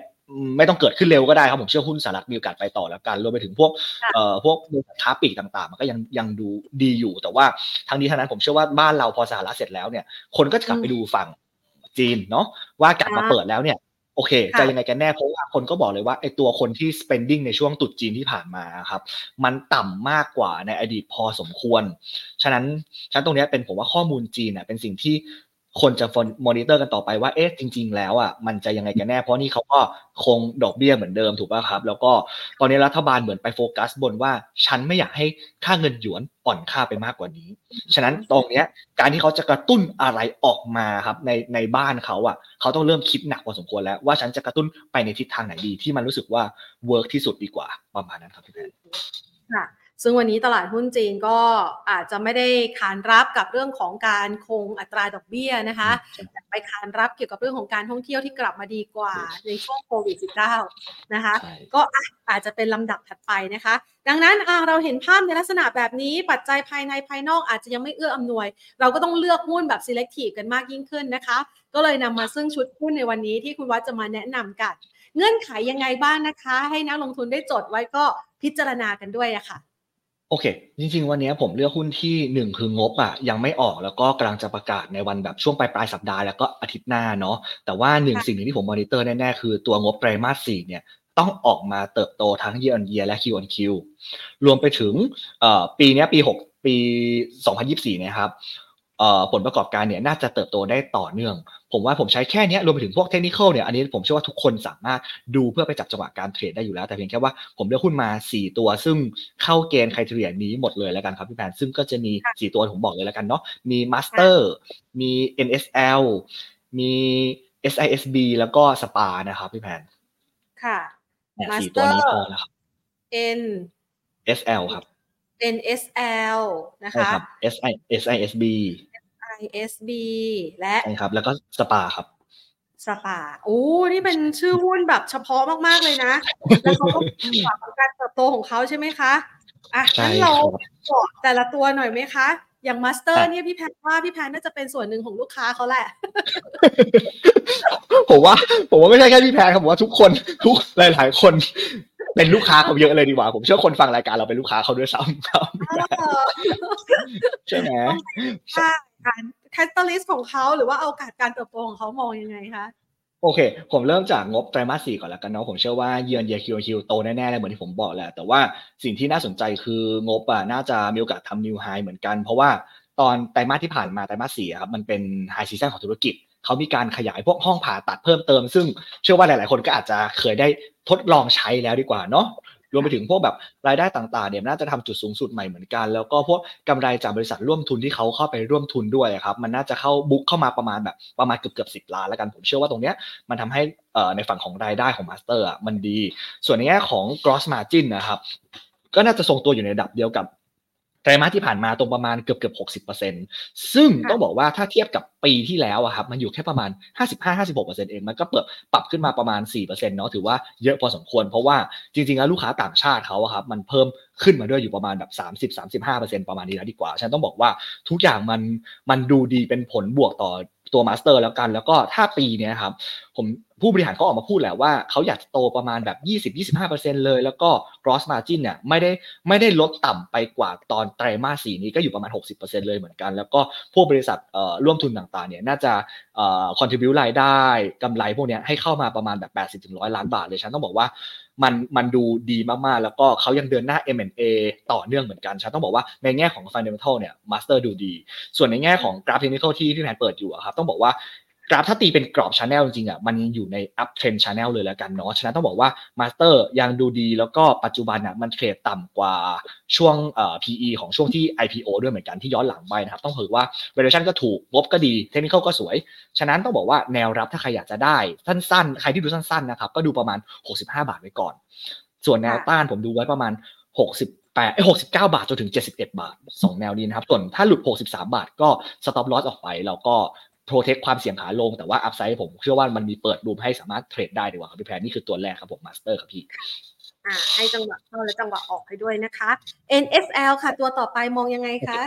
ไม่ต้องเกิดขึ้นเร็วก็ได้ครับ ผมเชื่อหุ้นสหรัฐมีโอกาสไปต่อแล้วกันรวมไปถึงพวกเอ่อพวกบริษัทค้าปลีกต่างๆ มันก็ยังยังดูดีอยู่ แต่ว่าทั้งนี้ทั้งนั้นผมเชื่อว่าบ้านเราพอสหรัฐเสร็จแล้วเนี่ย คนก็จะกลับไปดูฝั่งจีนเนาะว่ากลับมาเปิดแล้วเนี่ยโอเคจะยังไงกันแน่เพราะว่าคนก็บอกเลยว่าไอ้ตัวคนที่ spending ในช่วงตรุษจีนที่ผ่านมาครับ มันต่ำมากกว่าในอดีตพอสมควร ฉะนั้นฉะนั้นตรงนี้เป็นผมว่าข้อมูลจีนเน่ยเป็นสิ่งที่ คนจะมอนิเตอร์กันต่อไปว่าเอ๊ะจริง ๆ แล้วอะมันจะยังไงกันแน่เพราะนี่เขาก็คงดอกเบี้ยเหมือนเดิมถูกป่ะครับ แล้วก็ตอนนี้รัฐบาลเหมือนไปโฟกัสบนว่า ฉันไม่อยากให้ค่าเงินหยวนอ่อนค่าไปมากกว่านี้ ฉะนั้นตรงเนี้ยการที่เขาจะกระตุ้นอะไรออกมาครับในในบ้านเขาอะเขาต้องเริ่มคิดหนักพอสมควรแล้วว่าฉันจะกระตุ้นไปในทิศทางไหนดีที่มันรู้สึกว่าเวิร์กที่สุดดีกว่าประมาณนั้นครับพี่แพนค่ะ ซึ่งวันนี้ตลาดหุ้นจีนก็อาจจะไม่ได้ขานรับกับเรื่องของการคงอัตราดอกเบี้ยนะคะแต่ไปขานรับเกี่ยวกับเรื่องของการท่องเที่ยวที่กลับมาดีกว่าในช่วงโควิด -19 นะคะ ก็อาจจะเป็นลำดับถัดไปนะคะ ดังนั้นเราเห็นภาพในลักษณะแบบนี้ปัจจัยภายในภายนอกอาจจะยังไม่เอื้ออำนวย เราก็ต้องเลือกหุ้นแบบ selective กันมากยิ่งขึ้นนะคะ ก็เลยนำมาซึ่งชุดหุ้นในวันนี้ที่คุณวัดจะมาแนะนำกัน เงื่อนไขยังไงบ้างนะคะ ให้นักลงทุนได้จดไว้ก็พิจารณากันด้วยอะค่ะ โอเค จริงๆ วันนี้ผมเลือกหุ้นที่หนึ่งคืองบอะยังไม่ออกแล้วก็กำลังจะประกาศในวันแบบช่วงปลายปลายสัปดาห์แล้วก็อาทิตย์หน้าเนาะแต่ว่าหนึ่งสิ่งที่ผมมอนิเตอร์แน่ๆ คือตัวงบไตรมาสสี่เนี่ยต้องออกมาเติบโตทั้ง year on year และ Q on Q รวมไปถึงปีนี้ปี 6 ปี 2024 นะครับ ผลประกอบการเนี่ยน่าจะเติบโตได้ต่อเนื่อง ผมว่าผมใช้แค่นี้รวมไปถึงพวกเทคนิคเนี่ยอันนี้ผมเชื่อว่าทุกคนสามารถดูเพื่อไปจับจังหวะการเทรดได้อยู่แล้ว แต่เพียงแค่ว่าผมเลือกหุ้นมา 4 ตัว ซึ่งเข้าเกณฑ์ criteria นี้หมดเลยแล้วกันครับพี่แพนซึ่งก็จะมี 4 ตัวผมบอกเลยแล้วกันเนาะมี MASTER มี NSL มี SISB แล้วก็สปานะครับพี่แพนค่ะสี่ตัวนี้พอแล้วครับ N SL ครับ NSL นะคะ SI SISB ISB และใช่ครับ แล้วก็สปาครับสปาโอ้ นี่เป็นชื่อหุ้นแบบเฉพาะมากๆเลยนะ แล้วเขาก็หวังการเติบโตของเขาใช่ไหมคะ อะงั้นเราบอกแต่ละตัวหน่อยไหมคะ อย่าง MASTER เนี่ยพี่แพนว่าพี่แพนน่าจะเป็นส่วนหนึ่งของลูกค้าเขาแหละ ผมว่า ผมว่าไม่ใช่แค่พี่แพนครับผมว่าทุกคนทุกหลายๆ คนเป็นลูกค้าเขาเยอะเลยดีกว่า ผมเชื่อคนฟังรายการเราเป็นลูกค้าเขาด้วยซ้ำครับใช่ไหมใช่ การ catalyst ของเขาหรือว่าโอกาสการเติบโตของเขามองยังไงคะโอเค ผมเริ่มจากงบไตรมาสสี่ก่อนแล้วกันเนาะ ผมเชื่อว่าเยือนเยคิวคิวโตแน่ๆเลยเหมือนที่ผมบอกแหละ แต่ว่าสิ่งที่น่าสนใจคืองบอะน่าจะมีโอกาสทำ new high เหมือนกัน เพราะว่าตอนไตรมาสที่ผ่านมาไตรมาสสี่ครับมันเป็น high season ของธุรกิจ เขามีการขยายพวกห้องผ่าตัดเพิ่มเติม ซึ่งเชื่อว่าหลายๆ คนก็อาจจะเคยได้ทดลองใช้แล้วดีกว่าเนาะ รวมไปถึงพวกแบบรายได้ต่างๆเนี่ยน่าจะทำจุดสูงสุดใหม่เหมือนกัน แล้วก็พวกกำไรจากบริษัทร่วมทุนที่เขาเข้าไปร่วมทุนด้วยครับมันน่าจะเข้า book เข้ามาประมาณแบบประมาณเกือบเกือบสิบล้านแล้วกันผมเชื่อว่าตรงเนี้ยมันทำให้ในฝั่งของรายได้ของ MASTER อะมันดี ส่วนในแง่ของ gross margin นะครับก็น่าจะทรงตัวอยู่ในระดับเดียวกับ ไตรมาสที่ผ่านมาตรงประมาณเกือบเกือบหกสิบเปอร์เซ็นซึ่งต้องบอกว่าถ้าเทียบกับปีที่แล้วอะครับมันอยู่แค่ประมาณห้าสิบห้าห้าสิบหกเปอร์เซ็นเองมันก็เปิดปรับขึ้นมาประมาณสี่เปอร์เซ็นเนาะถือว่าเยอะพอสมควร เพราะว่าจริงๆแล้วลูกค้าต่างชาติเขาอะครับมันเพิ่มขึ้นมาด้วยอยู่ประมาณแบบสามสิบสามสิบห้าเปอร์เซ็นประมาณนี้แล้วดีกว่าฉะนั้นต้องบอกว่าทุกอย่างมันมันดูดีเป็นผลบวกต่อ ตัว MASTER แล้วกัน แล้วก็ถ้าปีนี้ครับผมผู้บริหารเขาออกมาพูดแหละว่าเขาอยากจะโตประมาณแบบ 20-25%เลย แล้วก็ gross margin เนี่ยไม่ได้ไม่ได้ลดต่ำไปกว่าตอนไตรมาสสี่นี้ก็อยู่ประมาณ 60%เลยเหมือนกัน แล้วก็พวกบริษัทร่วมทุนต่างๆเนี่ยน่าจะ contribute รายได้กำไรพวกนี้ให้เข้ามาประมาณแบบ 80-100 ล้านบาทเลยฉะนั้นต้องบอกว่า มันมันดูดีมากๆ แล้วก็เขายังเดินหน้า M&A ต่อเนื่องเหมือนกันฉะนั้นต้องบอกว่าในแง่ของ fundamental เนี่ย MASTER ดูดี ส่วนในแง่ของกราฟเทคนิคที่พี่แพนเปิดอยู่ครับต้องบอกว่า กราฟถ้าตีเป็นกรอบ channel จริงๆอะมันยังอยู่ใน up trend channel เลยแล้วกันเนาะฉะนั้นต้องบอกว่า MASTER ยังดูดีแล้วก็ปัจจุบันอะมันเทรดต่ำกว่าช่วงเอ่อ PE ของช่วงที่ IPO ด้วยเหมือนกันที่ย้อนหลังไปนะครับ ต้องถือว่า valuation ก็ถูกงบก็ดีเทคนิคก็สวย ฉะนั้นต้องบอกว่าแนวรับถ้าใครอยากจะได้สั้นๆ ใครที่ดูสั้นๆนะครับก็ดูประมาณ 65 บาทไว้ก่อน ส่วนแนวต้านผมดูไว้ประมาณ 60แปดหกสิบเก้าบาทจนถึงเจ็ดสิบเอ็ดบาทสองแนวนี้นะครับ ส่วนถ้าหลุดหกสิบสามบาทก็ stop loss ออกไปแล้วก็ protect ความเสี่ยงขาลงแต่ว่า upside ผมเชื่อว่ามันมีเปิด room ให้สามารถเทรดได้ดีกว่าครับพี่แพนนี่คือตัวแรกครับผม MASTER ครับพี่อ่าให้จังหวะเข้าและจังหวะออกให้ด้วยนะคะ NSL ค่ะ ตัวต่อไปมองยังไงคะ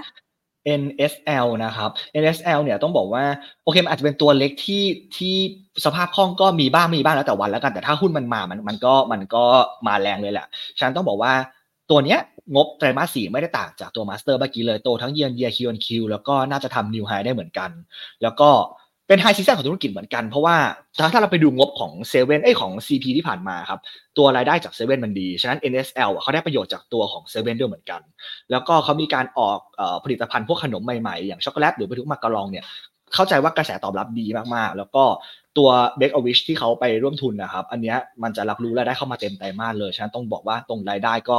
NSL นะครับ NSL เนี่ยต้องบอกว่าโอเคมันอาจจะเป็นตัวเล็กที่ที่สภาพคล่องก็มีบ้างมีบ้างแล้วแต่วันแล้วกันแต่ถ้าหุ้นมันมามันมันก็มันก็มาแรงเลยแหละฉันต้องบอกว่าตัวเนี้ยงบไตรมาสสี่ไม่ได้ต่างจากตัวมาสเตอร์เมื่อกี้เลยโตทั้ง year on year Q on Q แล้วก็น่าจะทำ new high ได้เหมือนกัน แล้วก็เป็น high season ของธุรกิจเหมือนกัน เพราะว่าถ้าถ้าเราไปดูงบของเซเว่นเอ้ของ CP ที่ผ่านมาครับ ตัวรายได้จากเซเว่นมันดี ฉะนั้น NSL เขาได้ประโยชน์จากตัวของเซเว่นด้วยเหมือนกัน แล้วก็เขามีการออกผลิตภัณฑ์พวกขนมใหม่ๆ อย่างช็อกโกแลตหรือไปทุกมาการองเนี่ยเข้าใจว่ากระแสตอบรับดีมากๆ แล้วก็ ตัว b a k e a Wish ที่เขาไปร่วมทุนนะครับ อันนี้มันจะรับรู้และได้เข้ามาเต็มไตรมาสเลย ฉะนั้นต้องบอกว่าตรงรายได้ก็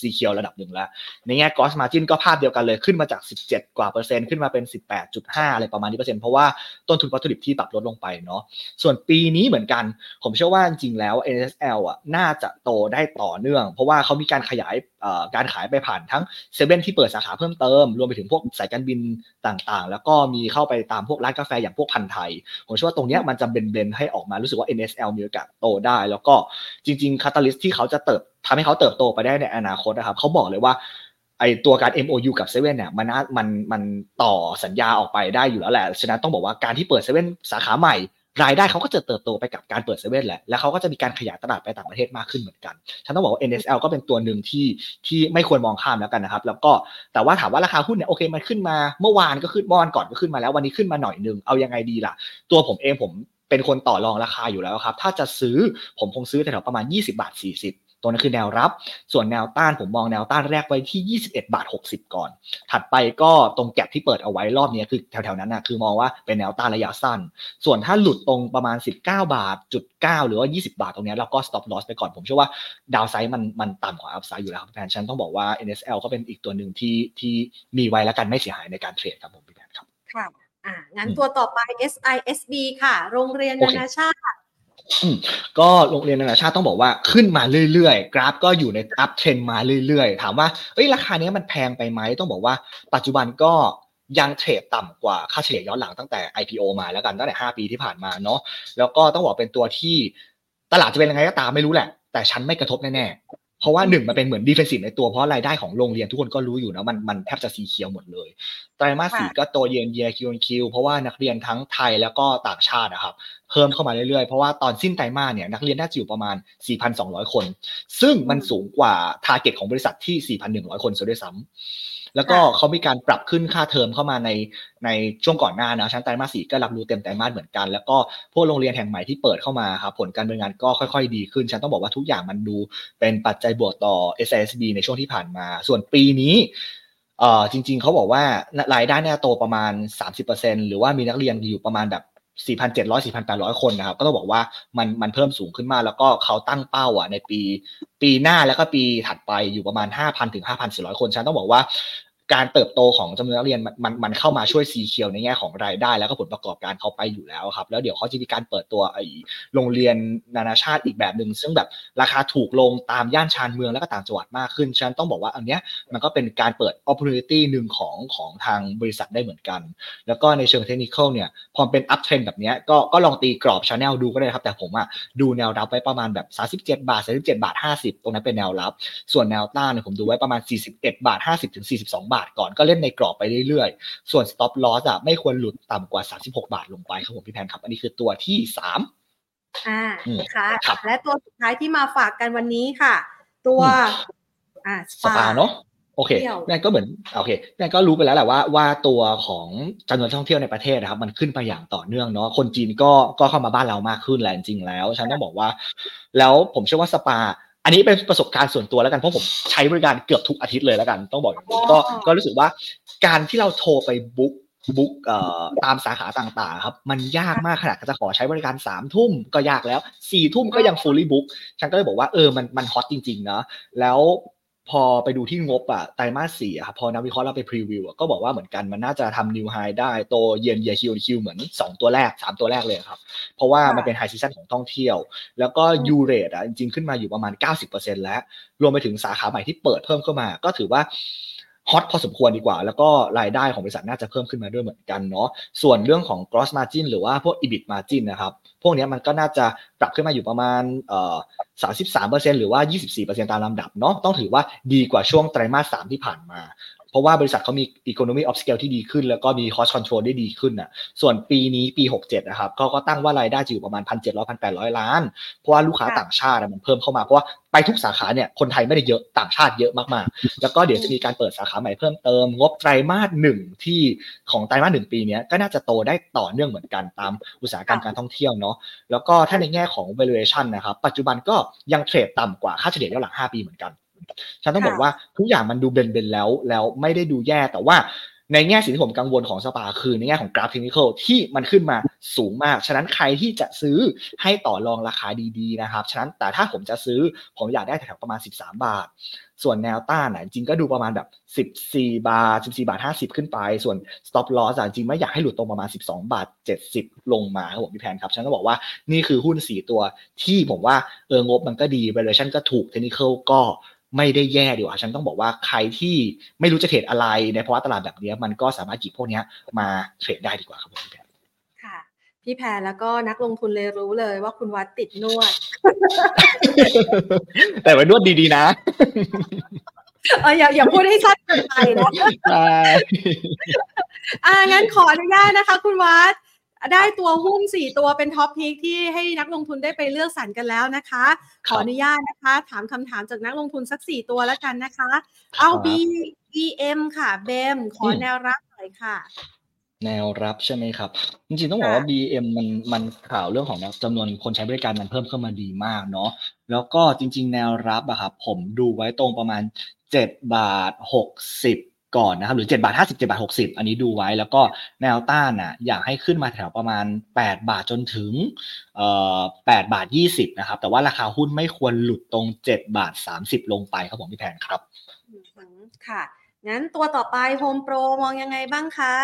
ซีเคียวระดับหนึ่งแล้ว ในแง่ gross margin ก็ภาพเดียวกันเลยขึ้นมาจาก 17 กว่าเปอร์เซ็นต์ขึ้นมาเป็น 18.5 อะไรประมาณนี้เปอร์เซ็นต์เพราะว่าต้นทุนวัตถุดิบที่ปรับลดลงไปเนาะส่วนปีนี้เหมือนกัน ผมเชื่อว่าจริงแล้ว NSL อะน่าจะโตได้ต่อเนื่อง เพราะว่าเขามีการขยายการขายไปผ่านทั้งเซเว่นที่เปิดสาขาเพิ่มเติม รวมไปถึงพวกสายการบินต่างๆ แล้วก็มีเข้าไปตามพวกร้านกาแฟอย่างพวกพันไทยผมเชื่อว่าตรงนี้มันจะเบนๆให้ออกมารู้สึกว่า NSL มีโอกาสโตได้ แล้วก็จริงๆคาตาลิสที่เขาจะเติบทำให้เขาเติบโตไปได้ในอนาคตนะครับเขาบอกเลยว่าไอตัวการ MOU กับเซเว่นเนี่ยมันมันมันต่อสัญญาออกไปได้อยู่แล้วแหละฉะนั้นต้องบอกว่าการที่เปิดเซเว่นสาขาใหม่ รายได้เขาก็จะเติบโตไปกับการเปิดเซเว่นแหละแล้วเขาก็จะมีการขยายตลาดไปต่างประเทศมากขึ้นเหมือนกันฉันต้องบอกว่า NSL ก็เป็นตัวหนึ่งที่ที่ไม่ควรมองข้ามแล้วกันนะครับ แล้วก็แต่ว่าถามว่าราคาหุ้นเนี่ยโอเคมันขึ้นมาเมื่อวานก็ขึ้นเมื่อนก่อนก็ขึ้นมาแล้ววันนี้ขึ้นมาหน่อยนึงเอายังไงดีล่ะ ตัวผมเองผม เป็นคนต่อรองราคาอยู่แล้วครับ ถ้าจะซื้อผมคงซื้อแถวๆประมาณ 20 บาท 40ตัวนั้นคือแนวรับ ส่วนแนวต้านผมมองแนวต้านแรกไว้ที่ 21 บาท 60 ก่อน ถัดไปก็ตรงแก็บที่เปิดเอาไว้รอบนี้คือแถวๆนั้นนะคือมองว่าเป็นแนวต้านระยะสั้น ส่วนถ้าหลุดตรงประมาณ 19 บาทจุด9หรือว่า 20 บาทตรงนี้เราก็ stop loss ไปก่อน ผมเชื่อว่าdownside มันมันต่ำกว่า upside อยู่แล้วครับแพนฉันต้องบอกว่า NSL ก็เป็นอีกตัวหนึ่งที่ที่มีไว้แล้วกันไม่เสียหายในการเทรดครับผมพี่แพนครับค่ะ อ่างั้นตัวต่อไป SISB ค่ะ โรงเรียนนานาชาติก็โรงเรียนนานาชาติต้องบอกว่าขึ้นมาเรื่อยๆ กราฟก็อยู่ใน uptrend มาเรื่อยๆ ถามว่าเอ้ยราคานี้มันแพงไปไหมต้องบอกว่าปัจจุบันก็ยังเทรดต่ำกว่าค่าเฉลี่ยย้อนหลังตั้งแต่ IPO มาแล้วกันตั้งแต่ 5 ปีที่ผ่านมาเนาะแล้วก็ต้องบอกเป็นตัวที่ตลาดจะเป็นยังไงก็ตามไม่รู้แหละ แต่ฉันไม่กระทบแน่ เพราะว่าหนึ่งมันเป็นเหมือน defensive ในตัวเพราะรายได้ของโรงเรียนทุกคนก็รู้อยู่นะมันมันแทบจะสีเขียวหมดเลยไตรมาสสี่ก็โตเย็นเยียคิวคิวเพราะว่านักเรียนทั้งไทยแล้วก็ต่างชาตินะครับเพิ่มเข้ามาเรื่อยๆ เพราะว่าตอนสิ้นไตรมาสเนี่ยนักเรียนน่าจะอยู่ประมาณ 4,200 คน ซึ่งมันสูงกว่า target ของบริษัทที่ 4,100 คนซะด้วยซ้ำ แล้วก็เขามีการปรับขึ้นค่าเทอมเข้ามาในในช่วงก่อนหน้านะชั้นไตรมาสสี่ก็รับรู้เต็มไตรมาสเหมือนกัน แล้วก็พวกโรงเรียนแห่งใหม่ที่เปิดเข้ามาครับผลการดำเนินงานก็ค่อยๆ ดีขึ้น ฉันต้องบอกว่าทุกอย่างมันดูเป็นปัจจัยบวกต่อ SISB ในช่วงที่ผ่านมา ส่วนปีนี้เอ่อจริง ๆเขาบอกว่ารายได้เนี่ยโตประมาณ 30%หรือว่ามีนักเรียนอยู่ประมาณแบบ 4,700 4,800 คนนะครับ ก็ต้องบอกว่ามันมันเพิ่มสูงขึ้นมา แล้วก็เขาตั้งเป้าอะในปี ปีหน้าแล้วก็ปีถัดไปอยู่ประมาณ 5,000 ถึง 5,400 คนฉันต้องบอกว่า การเติบโตของจำนวนนักเรียนมันมันเข้ามาช่วย secure ในแง่ของรายได้ แล้วก็ผลประกอบการเขาไปอยู่แล้วครับ แล้วเดี๋ยวเขาจะมีการเปิดตัวไอ้โรงเรียนนานาชาติอีกแบบหนึ่งซึ่งแบบราคาถูกลงตามย่านชานเมืองและก็ต่างจังหวัดมากขึ้นฉะนั้นต้องบอกว่าอันเนี้ยมันก็เป็นการเปิด opportunity หนึ่งของของทางบริษัทได้เหมือนกัน แล้วก็ในเชิงเทคนิคเนี่ยพอเป็น up trend แบบเนี้ยก็ก็ลองตีกรอบ channel ดูก็ได้ครับแต่ผมอะดูแนวรับไว้ประมาณแบบ 37 บาท 37 บาท 50 ตรงนั้นเป็นแนวรับ ส่วนแนวต้านเนี่ยผมดูไว้ประมาณ 41 บาท 50ถึง42บาทก่อนก็เล่นในกรอบไปเรื่อยๆ ส่วน stop loss อะไม่ควรหลุดต่ำกว่า 36 บาทลงไปครับผมพี่แพนครับ อันนี้คือตัวที่สามอ่านะคะและตัวสุดท้ายที่มาฝากกันวันนี้ค่ะ ตัวอ่าสปาเนาะโอเคแม่ก็เหมือนโอเคแม่ก็รู้ไปแล้วแหละว่าว่าตัวของจำนวนท่องเที่ยวในประเทศนะครับ มันขึ้นไปอย่างต่อเนื่องเนาะคนจีนก็ก็เข้ามาบ้านเรามากขึ้นแหละจริงแล้ว ฉันต้องบอกว่า แล้วผมเชื่อว่าสปา อันนี้เป็นประสบการณ์ส่วนตัวแล้วกันเพราะผมใช้บริการเกือบทุกอาทิตย์เลยแล้วกัน ต้องบอกก็ก็รู้สึกว่าการที่เราโทรไป book book เอ่อตามสาขาต่างๆ ครับ มันยากมากขนาดจะขอใช้บริการสามทุ่มก็ยากแล้วสี่ทุ่มก็ยัง fully book ฉันก็เลยบอกว่าเออมันมัน hot จริงๆนะแล้ว พอไปดูที่งบอะไตรมาสสี่อะพอนักวิเคราะห์เราไป preview ก็บอกว่าเหมือนกันมันน่าจะทำ new high ได้โตเย็นเยียคิวคิวเหมือน 2 ตัวแรก 3 ตัวแรกเลยครับ เพราะว่ามันเป็น high season ของท่องเที่ยว แล้วก็ U-rate อะจริงๆขึ้นมาอยู่ประมาณ 90%แล้ว รวมไปถึงสาขาใหม่ที่เปิดเพิ่มเข้ามา ก็ถือว่า hot พอสมควรดีกว่า แล้วก็รายได้ของบริษัทน่าจะเพิ่มขึ้นมาด้วยเหมือนกันเนาะส่วนเรื่องของ gross margin หรือว่าพวก EBIT margin นะครับ พวกนี้มันก็น่าจะปรับขึ้นมาอยู่ประมาณเอ่อ33%หรือว่า 24%ตามลำดับเนาะต้องถือว่าดีกว่าช่วงไตรมาส3ที่ผ่านมา เพราะว่าบริษัทเขามี economy of scale ที่ดีขึ้น แล้วก็มี cost control ได้ดีขึ้นอะส่วนปีนี้ปี 67 นะครับก็ก็ตั้งว่ารายได้จะอยู่ประมาณ 1,700 1,800 ล้าน เพราะว่าลูกค้าต่างชาติมันเพิ่มเข้ามา เพราะว่าไปทุกสาขาเนี่ยคนไทยไม่ได้เยอะต่างชาติเยอะมากๆ แล้วก็เดี๋ยวจะมีการเปิดสาขาใหม่เพิ่มเติม งบไตรมาสหนึ่งที่ของไตรมาสหนึ่งปีนี้ก็น่าจะโตได้ต่อเนื่องเหมือนกันตามอุตสาหกรรมการท่องเที่ยวเนาะแล้วก็ถ้าในแง่ของ valuation นะครับปัจจุบันก็ยังเทรดต่ำกว่าค่าเฉลี่ยย้อนหลัง 5 ปีเหมือนกัน ฉันต้องบอกว่าทุกอย่างมันดูเบนๆแล้วแล้วไม่ได้ดูแย่แต่ว่าในแง่สิ่งที่ผมกังวลของสปาคือในแง่ของกราฟเทคนิคที่มันขึ้นมาสูงมาก ฉะนั้นใครที่จะซื้อให้ต่อรองราคาดีๆนะครับ ฉะนั้นแต่ถ้าผมจะซื้อผมอยากได้แถวๆประมาณ 13 บาท ส่วนแนวต้านนะจริงก็ดูประมาณแบบ 14 บาท 14 บาท 50 ขึ้นไป ส่วน stop loss จริงไม่อยากให้หลุดตรงประมาณ 12 บาท 70 ลงมาครับผมพี่แพนครับ ฉันก็บอกว่านี่คือหุ้น 4 ตัวที่ผมว่าเอองบมันก็ดี valuation ก็ถูก technical ก็ ไม่ได้แย่ดีกว่าฉันต้องบอกว่าใครที่ไม่รู้จะเทรดอะไรในภาวะตลาดแบบนี้มันก็สามารถหยิบพวกนี้มาเทรดได้ดีกว่าครับพี่แพนค่ะ พี่แพนแล้วก็นักลงทุนเลยรู้เลยว่าคุณวัดติดนวด แต่ว่านวดดีๆนะเอออย่าอย่าพูดให้สั้นเกินไปนะใช่อ่างั้นขออนุญาตนะคะ คุณวัด ได้ตัวหุ้นสี่ตัวเป็นท็อปพิกที่ให้นักลงทุนได้ไปเลือกสรรกันแล้วนะคะ ขออนุญาตนะคะ ถามคำถามจากนักลงทุนสักสี่ตัวแล้วกันนะคะ เอา B BM ค่ะเบมขอแนวรับหน่อยค่ะ แนวรับใช่ไหมครับ จริงๆต้องบอกว่า BM มันมันข่าวเรื่องของจำนวนคนใช้บริการมันเพิ่มขึ้นมาดีมากเนาะแล้วก็จริง ๆ แนวรับอะครับผมดูไว้ตรงประมาณ 7 บาท 60 ก่อนนะครับหรือ7บาท50 7บาท60 อันนี้ดูไว้แล้วก็แนวต้านอะอยากให้ขึ้นมาแถวประมาณ 8 บาทจนถึงเอ่อ8บาท 20นะครับแต่ว่าราคาหุ้นไม่ควรหลุดตรง 7 บาท 30 ลงไปครับผมพี่แพนครับค่ะงั้นตัวต่อไป Home Pro มองยังไงบ้างคะ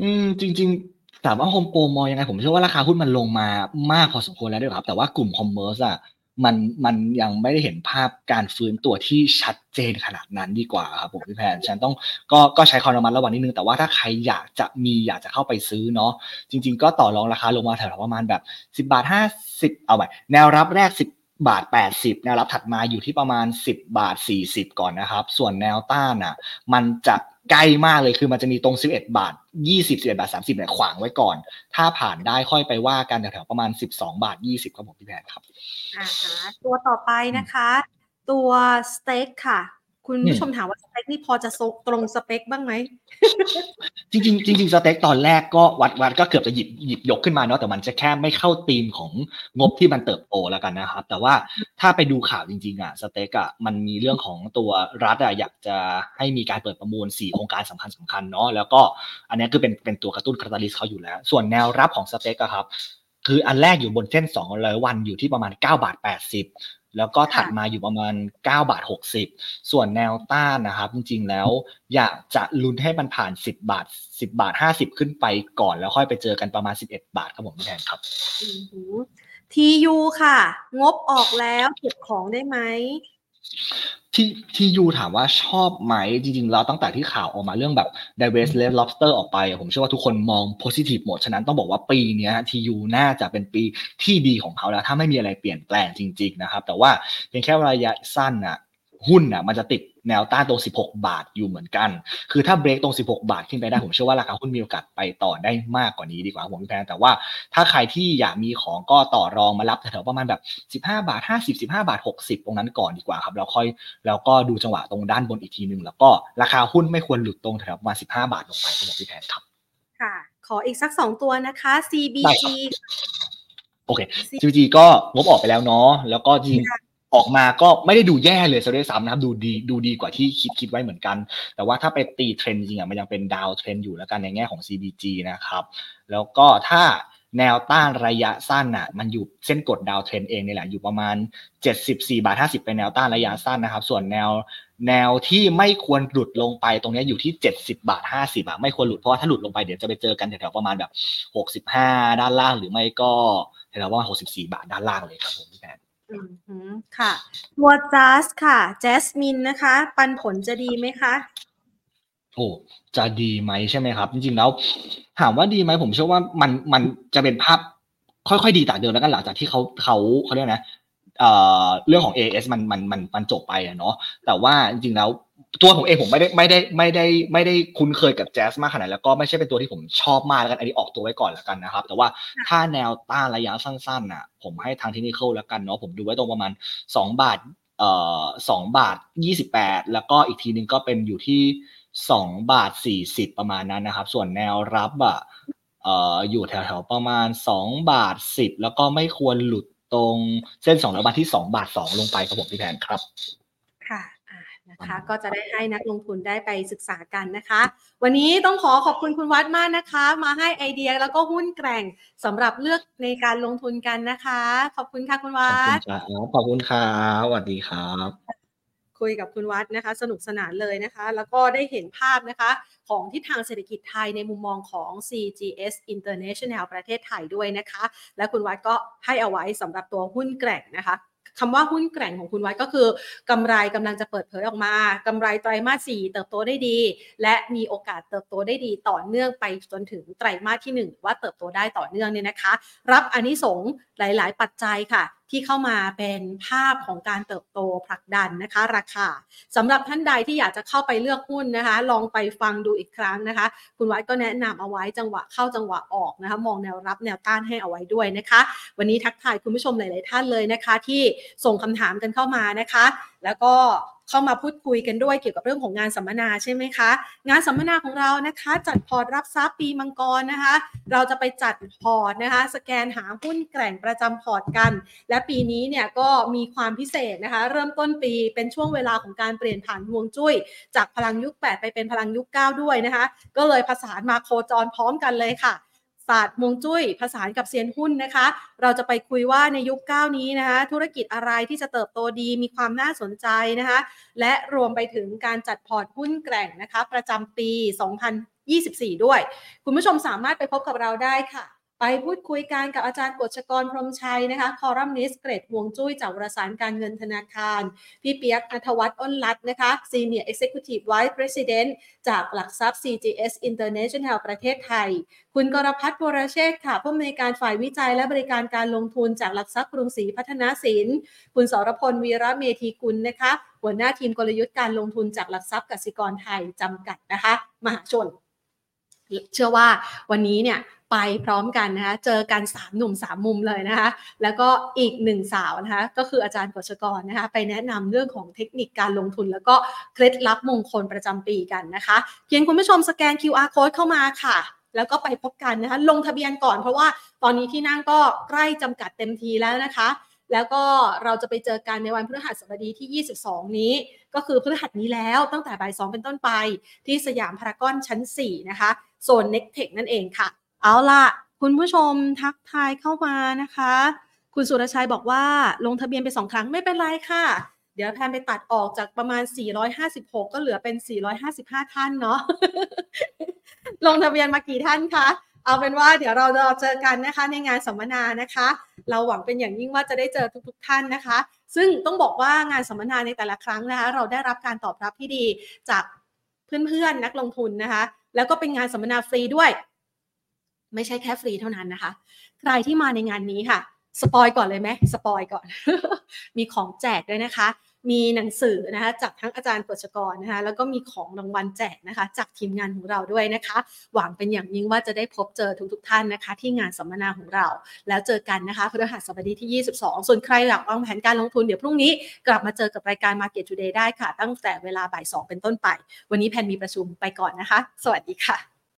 อืมจริง ๆถามว่าโฮมโปรมองยังไงผมเชื่อว่าราคาหุ้นมันลงมามากพอสมควรแล้วด้วยครับ แต่ว่ากลุ่มคอมเมอร์สอะ มันมันยังไม่ได้เห็นภาพการฟื้นตัวที่ชัดเจนขนาดนั้นดีกว่าครับผมพี่แพนฉันต้องก็ก็ใช้ความระมัดระวังนิดนึง แต่ว่าถ้าใครอยากจะมีอยากจะเข้าไปซื้อเนาะจริง ๆ ก็ต่อรองราคาลงมาแถวประมาณแบบ 10 บาท 50 เอาไปแนวรับแรก 10 บาท 80 แนวรับถัดมาอยู่ที่ประมาณ 10 บาท 40 ก่อนนะครับ ส่วนแนวต้านอะ มันจะใกล้มากเลยคือมันจะมีตรง 11 บาท 20 11 บาท 30เนี่ยขวางไว้ก่อน ถ้าผ่านได้ค่อยไปว่ากันแถวๆประมาณ 12 บาท 20 ครับผมพี่แพนครับอ่าฮะตัวต่อไปนะคะ ตัว STEC ค่ะ คุณผู้ชมถามว่า STEC นี่พอจะตรงสเปคบ้างไหม จริงๆจริงๆ STEC ตอนแรกก็วัดวัดก็เกือบจะหยิบหยิบยกขึ้นมาเนาะแต่มันจะแค่ไม่เข้าธีมของงบที่มันเติบโตแล้วกันนะครับ แต่ว่าถ้าไปดูข่าวจริง ๆอะ STEC อะมันมีเรื่องของตัวรัฐอะอยากจะให้มีการเปิดประมูล 4 โครงการสำคัญสำคัญเนาะแล้วก็อันนี้คือเป็นเป็นตัวกระตุ้น catalyst เขาอยู่แล้ว ส่วนแนวรับของ STEC อะครับคืออันแรกอยู่บนเส้น200วันอยู่ที่ประมาณ9บาท80 แล้วก็ถัดมาอยู่ประมาณ 9 บาท 60 ส่วนแนวต้านนะครับ จริงๆแล้ว อยากจะลุ้นให้มันผ่าน 10 บาท 10 บาท 50 ขึ้นไปก่อนแล้วค่อยไปเจอกันประมาณ 11 บาทครับผมพี่แทนครับทียูค่ะ งบออกแล้วเก็บของได้ไหม ที่ที่ยูถามว่าชอบไหมจริงๆเราตั้งแต่ที่ข่าวออกมาเรื่องแบบ divers e Red Lobster ออกไป ผมเชื่อว่าทุกคนมอง positive หมด ฉะนั้นต้องบอกว่าปีนี้ทียูน่าจะเป็นปีที่ดีของเขาแล้ว ถ้าไม่มีอะไรเปลี่ยนแปลงจริง ๆ นะครับ แต่ว่าเพียงแค่ระยะสั้นน่ะหุ้นน่ะมันจะติด แนวต้านตรง 16 บาทอยู่เหมือนกัน คือถ้าเบรกตรง 16 บาทขึ้นไปได้ผมเชื่อว่าราคาหุ้นมีโอกาสไปต่อได้มากกว่านี้ดีกว่าผมพี่แพนแต่ว่าถ้าใครที่อยากมีของก็ต่อรองมารับแถวๆประมาณแบบ 15 บาท 50 15 บาท 60 ตรงนั้นก่อนดีกว่าครับแล้วค่อยแล้วก็ดูจังหวะตรงด้านบนอีกทีหนึ่งแล้วก็ราคาหุ้นไม่ควรหลุดตรงแถวประมาณ 15 บาทลงไปครับผมพี่แพนครับค่ะ ขออีกสักสองตัวนะคะ CBG โอเค CBG ก็งบออกไปแล้วเนาะ แล้วก็จริง ออกมาก็ไม่ได้ดูแย่เลยซะด้วยซ้ำนะครับดูดีดูดีกว่าที่คิดคิดไว้เหมือนกัน แต่ว่าถ้าไปตีเทรนจริงอะมันยังเป็น downtrend อยู่แล้วกันในแง่ของ CBG นะครับ แล้วก็ถ้าแนวต้านระยะสั้นอะมันอยู่เส้นกด downtrend เองนี่แหละอยู่ประมาณ 74 บาท 50 เป็นแนวต้านระยะสั้นนะครับ ส่วนแนวแนวที่ไม่ควรหลุดลงไปตรงนี้อยู่ที่ 70 บาท 50บาทไม่ควรหลุดเพราะว่าถ้าหลุดลงไปเดี๋ยวจะไปเจอกันแถวๆประมาณแบบ 65 ด้านล่างหรือไม่ก็แถวๆประมาณ64 บาทด้านล่างเลยครับผมพี่แพน ค่ะ ตัวจัสค่ะแจสมินนะคะ ปันผลจะดีไหมคะโอ้จะดีไหมใช่ไหมครับ จริงๆแล้ว ถามว่าดีไหมผมเชื่อว่ามันมันจะเป็นภาพ ค่อยๆดีแต่เดิมแล้วกันหลังจากที่เขาเขาเขาเรียกนะเอ่อเรื่องของ AS มันมันมันมันจบไปอะเนาะแต่ว่าจริงๆแล้ว ตัวผมเองผมไม่ได้ไม่ได้ไม่ได้ไม่ได้คุ้นเคยกับแจ๊สมากขนาดแล้วก็ไม่ใช่เป็นตัวที่ผมชอบมากแล้วกันอันนี้ออกตัวไว้ก่อนแล้วกันนะครับ แต่ว่าถ้าแนวต้านระยะสั้นๆน่ะ ผมให้ทางเทคนิคแล้วกันเนาะผมดูไว้ตรงประมาณสองบาทเอ่อสองบาทยี่สิบแปดแล้วก็อีกทีนึงก็เป็นอยู่ที่สองบาทสี่สิบประมาณนั้นนะครับ ส่วนแนวรับอะเอ่ออยู่แถวๆประมาณสองบาทสิบแล้วก็ไม่ควรหลุดตรงเส้นสองร้อยบาทที่สองบาทสองลงไปครับผมพี่แพนครับ ค่ะ นะคะ ก็จะได้ให้นักลงทุนได้ไปศึกษากันนะคะ วันนี้ต้องขอขอบคุณคุณวัดมากนะคะ มาให้ไอเดียแล้วก็หุ้นแกร่งสำหรับเลือกในการลงทุนกันนะคะ ขอบคุณค่ะคุณวัดขอบคุณครับสวัสดีครับคุยกับคุณวัดนะคะ สนุกสนานเลยนะคะ แล้วก็ได้เห็นภาพนะคะของทิศทางเศรษฐกิจไทยในมุมมองของ CGS International ประเทศไทยด้วยนะคะ และคุณวัดก็ให้เอาไว้สำหรับตัวหุ้นแกร่งนะคะ คำว่าหุ้นแกร่งของคุณไว้ก็คือกำไรกำลังจะเปิดเผยออกมากำไรไตรมาส 4 เติบโตได้ดี และมีโอกาสเติบโตได้ดีต่อเนื่องไปจนถึงไตรมาสที่ 1 ว่าเติบโตได้ต่อเนื่องเนี่ยนะคะ รับอนนิสงหลาย ๆ ปัจจัยค่ะที่เข้ามาเป็นภาพของการเติบโตผลักดันนะคะ ราคาสำหรับท่านใดที่อยากจะเข้าไปเลือกหุ้นนะคะ ลองไปฟังดูอีกครั้งนะคะ คุณวัดก็แนะนำเอาไว้จังหวะเข้าจังหวะออกนะคะ มองแนวรับแนวต้านให้เอาไว้ด้วยนะคะ วันนี้ทักทายคุณผู้ชมหลาย ๆ ท่านเลยนะคะ ที่ส่งคำถามกันเข้ามานะคะ แล้วก็ เข้ามาพูดคุยกันด้วยเกี่ยวกับเรื่องของงานสัมมนาใช่ไหมคะ งานสัมมนาของเรานะคะ จัดพอร์ตรับทรัพย์ปีมังกรนะคะ เราจะไปจัดพอร์ตนะคะ สแกนหาหุ้นแกร่งประจำพอร์ตกัน และปีนี้เนี่ยก็มีความพิเศษนะคะ เริ่มต้นปีเป็นช่วงเวลาของการเปลี่ยนผ่านฮวงจุ้ย จากพลังยุค 8 ไปเป็นพลังยุค 9 ด้วยนะคะ ก็เลยผสานมาโคจรพร้อมกันเลยค่ะ ศาสตร์ฮวงจุ้ยผสานกับเซียนหุ้นนะคะ เราจะไปคุยว่าในยุคเก้านี้นะคะ ธุรกิจอะไรที่จะเติบโตดีมีความน่าสนใจนะคะ และรวมไปถึงการจัดพอร์ตหุ้นแกร่งนะคะ ประจำปี 2024 ด้วย คุณผู้ชมสามารถไปพบกับเราได้ค่ะ ไปพูดคุยกันกับอาจารย์กฤษกรพรมชัยนะคะ columnist เกร็ดฮวงจุ้ยจากวารสารการเงินธนาคาร พี่เปียกนัทวัฒน์อ้นรัตน์นะคะ Senior Executive Vice President จากหลักทรัพย์ CGS International ประเทศไทย คุณกรพัฒน์วรเชษค่ะผู้อำนวยการฝ่ายวิจัยและบริการการลงทุนจากหลักทรัพย์กรุงศรีพัฒนาสิน คุณสรพลวีระเมธีกุลนะคะ หัวหน้าทีมกลยุทธ์การลงทุนจากหลักทรัพย์กสิกรไทยจำกัดนะคะ มหาชน เชื่อว่าวันนี้เนี่ย ไปพร้อมกันนะคะเจอกัน 3 หนุ่ม 3 มุมเลยนะคะแล้วก็อีกหนึ่งสาวนะคะก็คืออาจารย์กฤษกรนะคะไปแนะนำเรื่องของเทคนิคการลงทุน แล้วก็เคล็ดลับมงคลประจำปีกันนะคะเพียงคุณผู้ชมสแกน QR code เข้ามาค่ะแล้วก็ไปพบกันนะคะลงทะเบียนก่อนเพราะว่าตอนนี้ที่นั่งก็ใกล้จำกัดเต็มทีแล้วนะคะ แล้วก็เราจะไปเจอกันในวันพฤหัสบดีที่ 22 นี้ ก็คือพฤหัสนี้แล้วตั้งแต่บ่าย 2 เป็นต้นไป ที่สยามพารากอนชั้น 4 นะคะ โซน n e c t e c h นั่นเองค่ะ เอาล่ะคุณผู้ชมทักทายเข้ามานะคะ คุณสุรชัยบอกว่าลงทะเบียนไปสองครั้งไม่เป็นไรค่ะ เดี๋ยวแพนไปตัดออกจากประมาณ 456 ก็เหลือเป็น 455 ท่านเนาะลงทะเบียนมากี่ท่านคะเอาเป็นว่าเดี๋ยวเราเราเจอกันนะคะในงานสัมมนานะคะ เราหวังเป็นอย่างยิ่งว่าจะได้เจอทุก ๆ ท่านนะคะ ซึ่งต้องบอกว่างานสัมมนาในแต่ละครั้งนะคะเราได้รับการตอบรับที่ดีจากเพื่อนๆนักลงทุนนะคะ แล้วก็เป็นงานสัมมนาฟรีด้วย ไม่ใช่แค่ฟรีเท่านั้นนะคะ ใครที่มาในงานนี้ค่ะ spoil ก่อนเลยไหม spoil ก่อน มีของแจกด้วยนะคะ มีหนังสือนะคะจากทั้งอาจารย์กฤษกรนะคะ แล้วก็มีของรางวัลแจกนะคะ จากทีมงานของเราด้วยนะคะ หวังเป็นอย่างยิ่งว่าจะได้พบเจอทุกๆท่านนะคะ ที่งานสัมมนาของเรา แล้วเจอกันนะคะพฤหัสบดีที่ 22 ส่วนใครอยากวางแผนการลงทุนเดี๋ยวพรุ่งนี้กลับมาเจอกับรายการ Market Today ได้ค่ะ ตั้งแต่เวลาบ่าย 2 เป็นต้นไป วันนี้แพนมีประชุมไปก่อนนะคะ สวัสดีค่ะ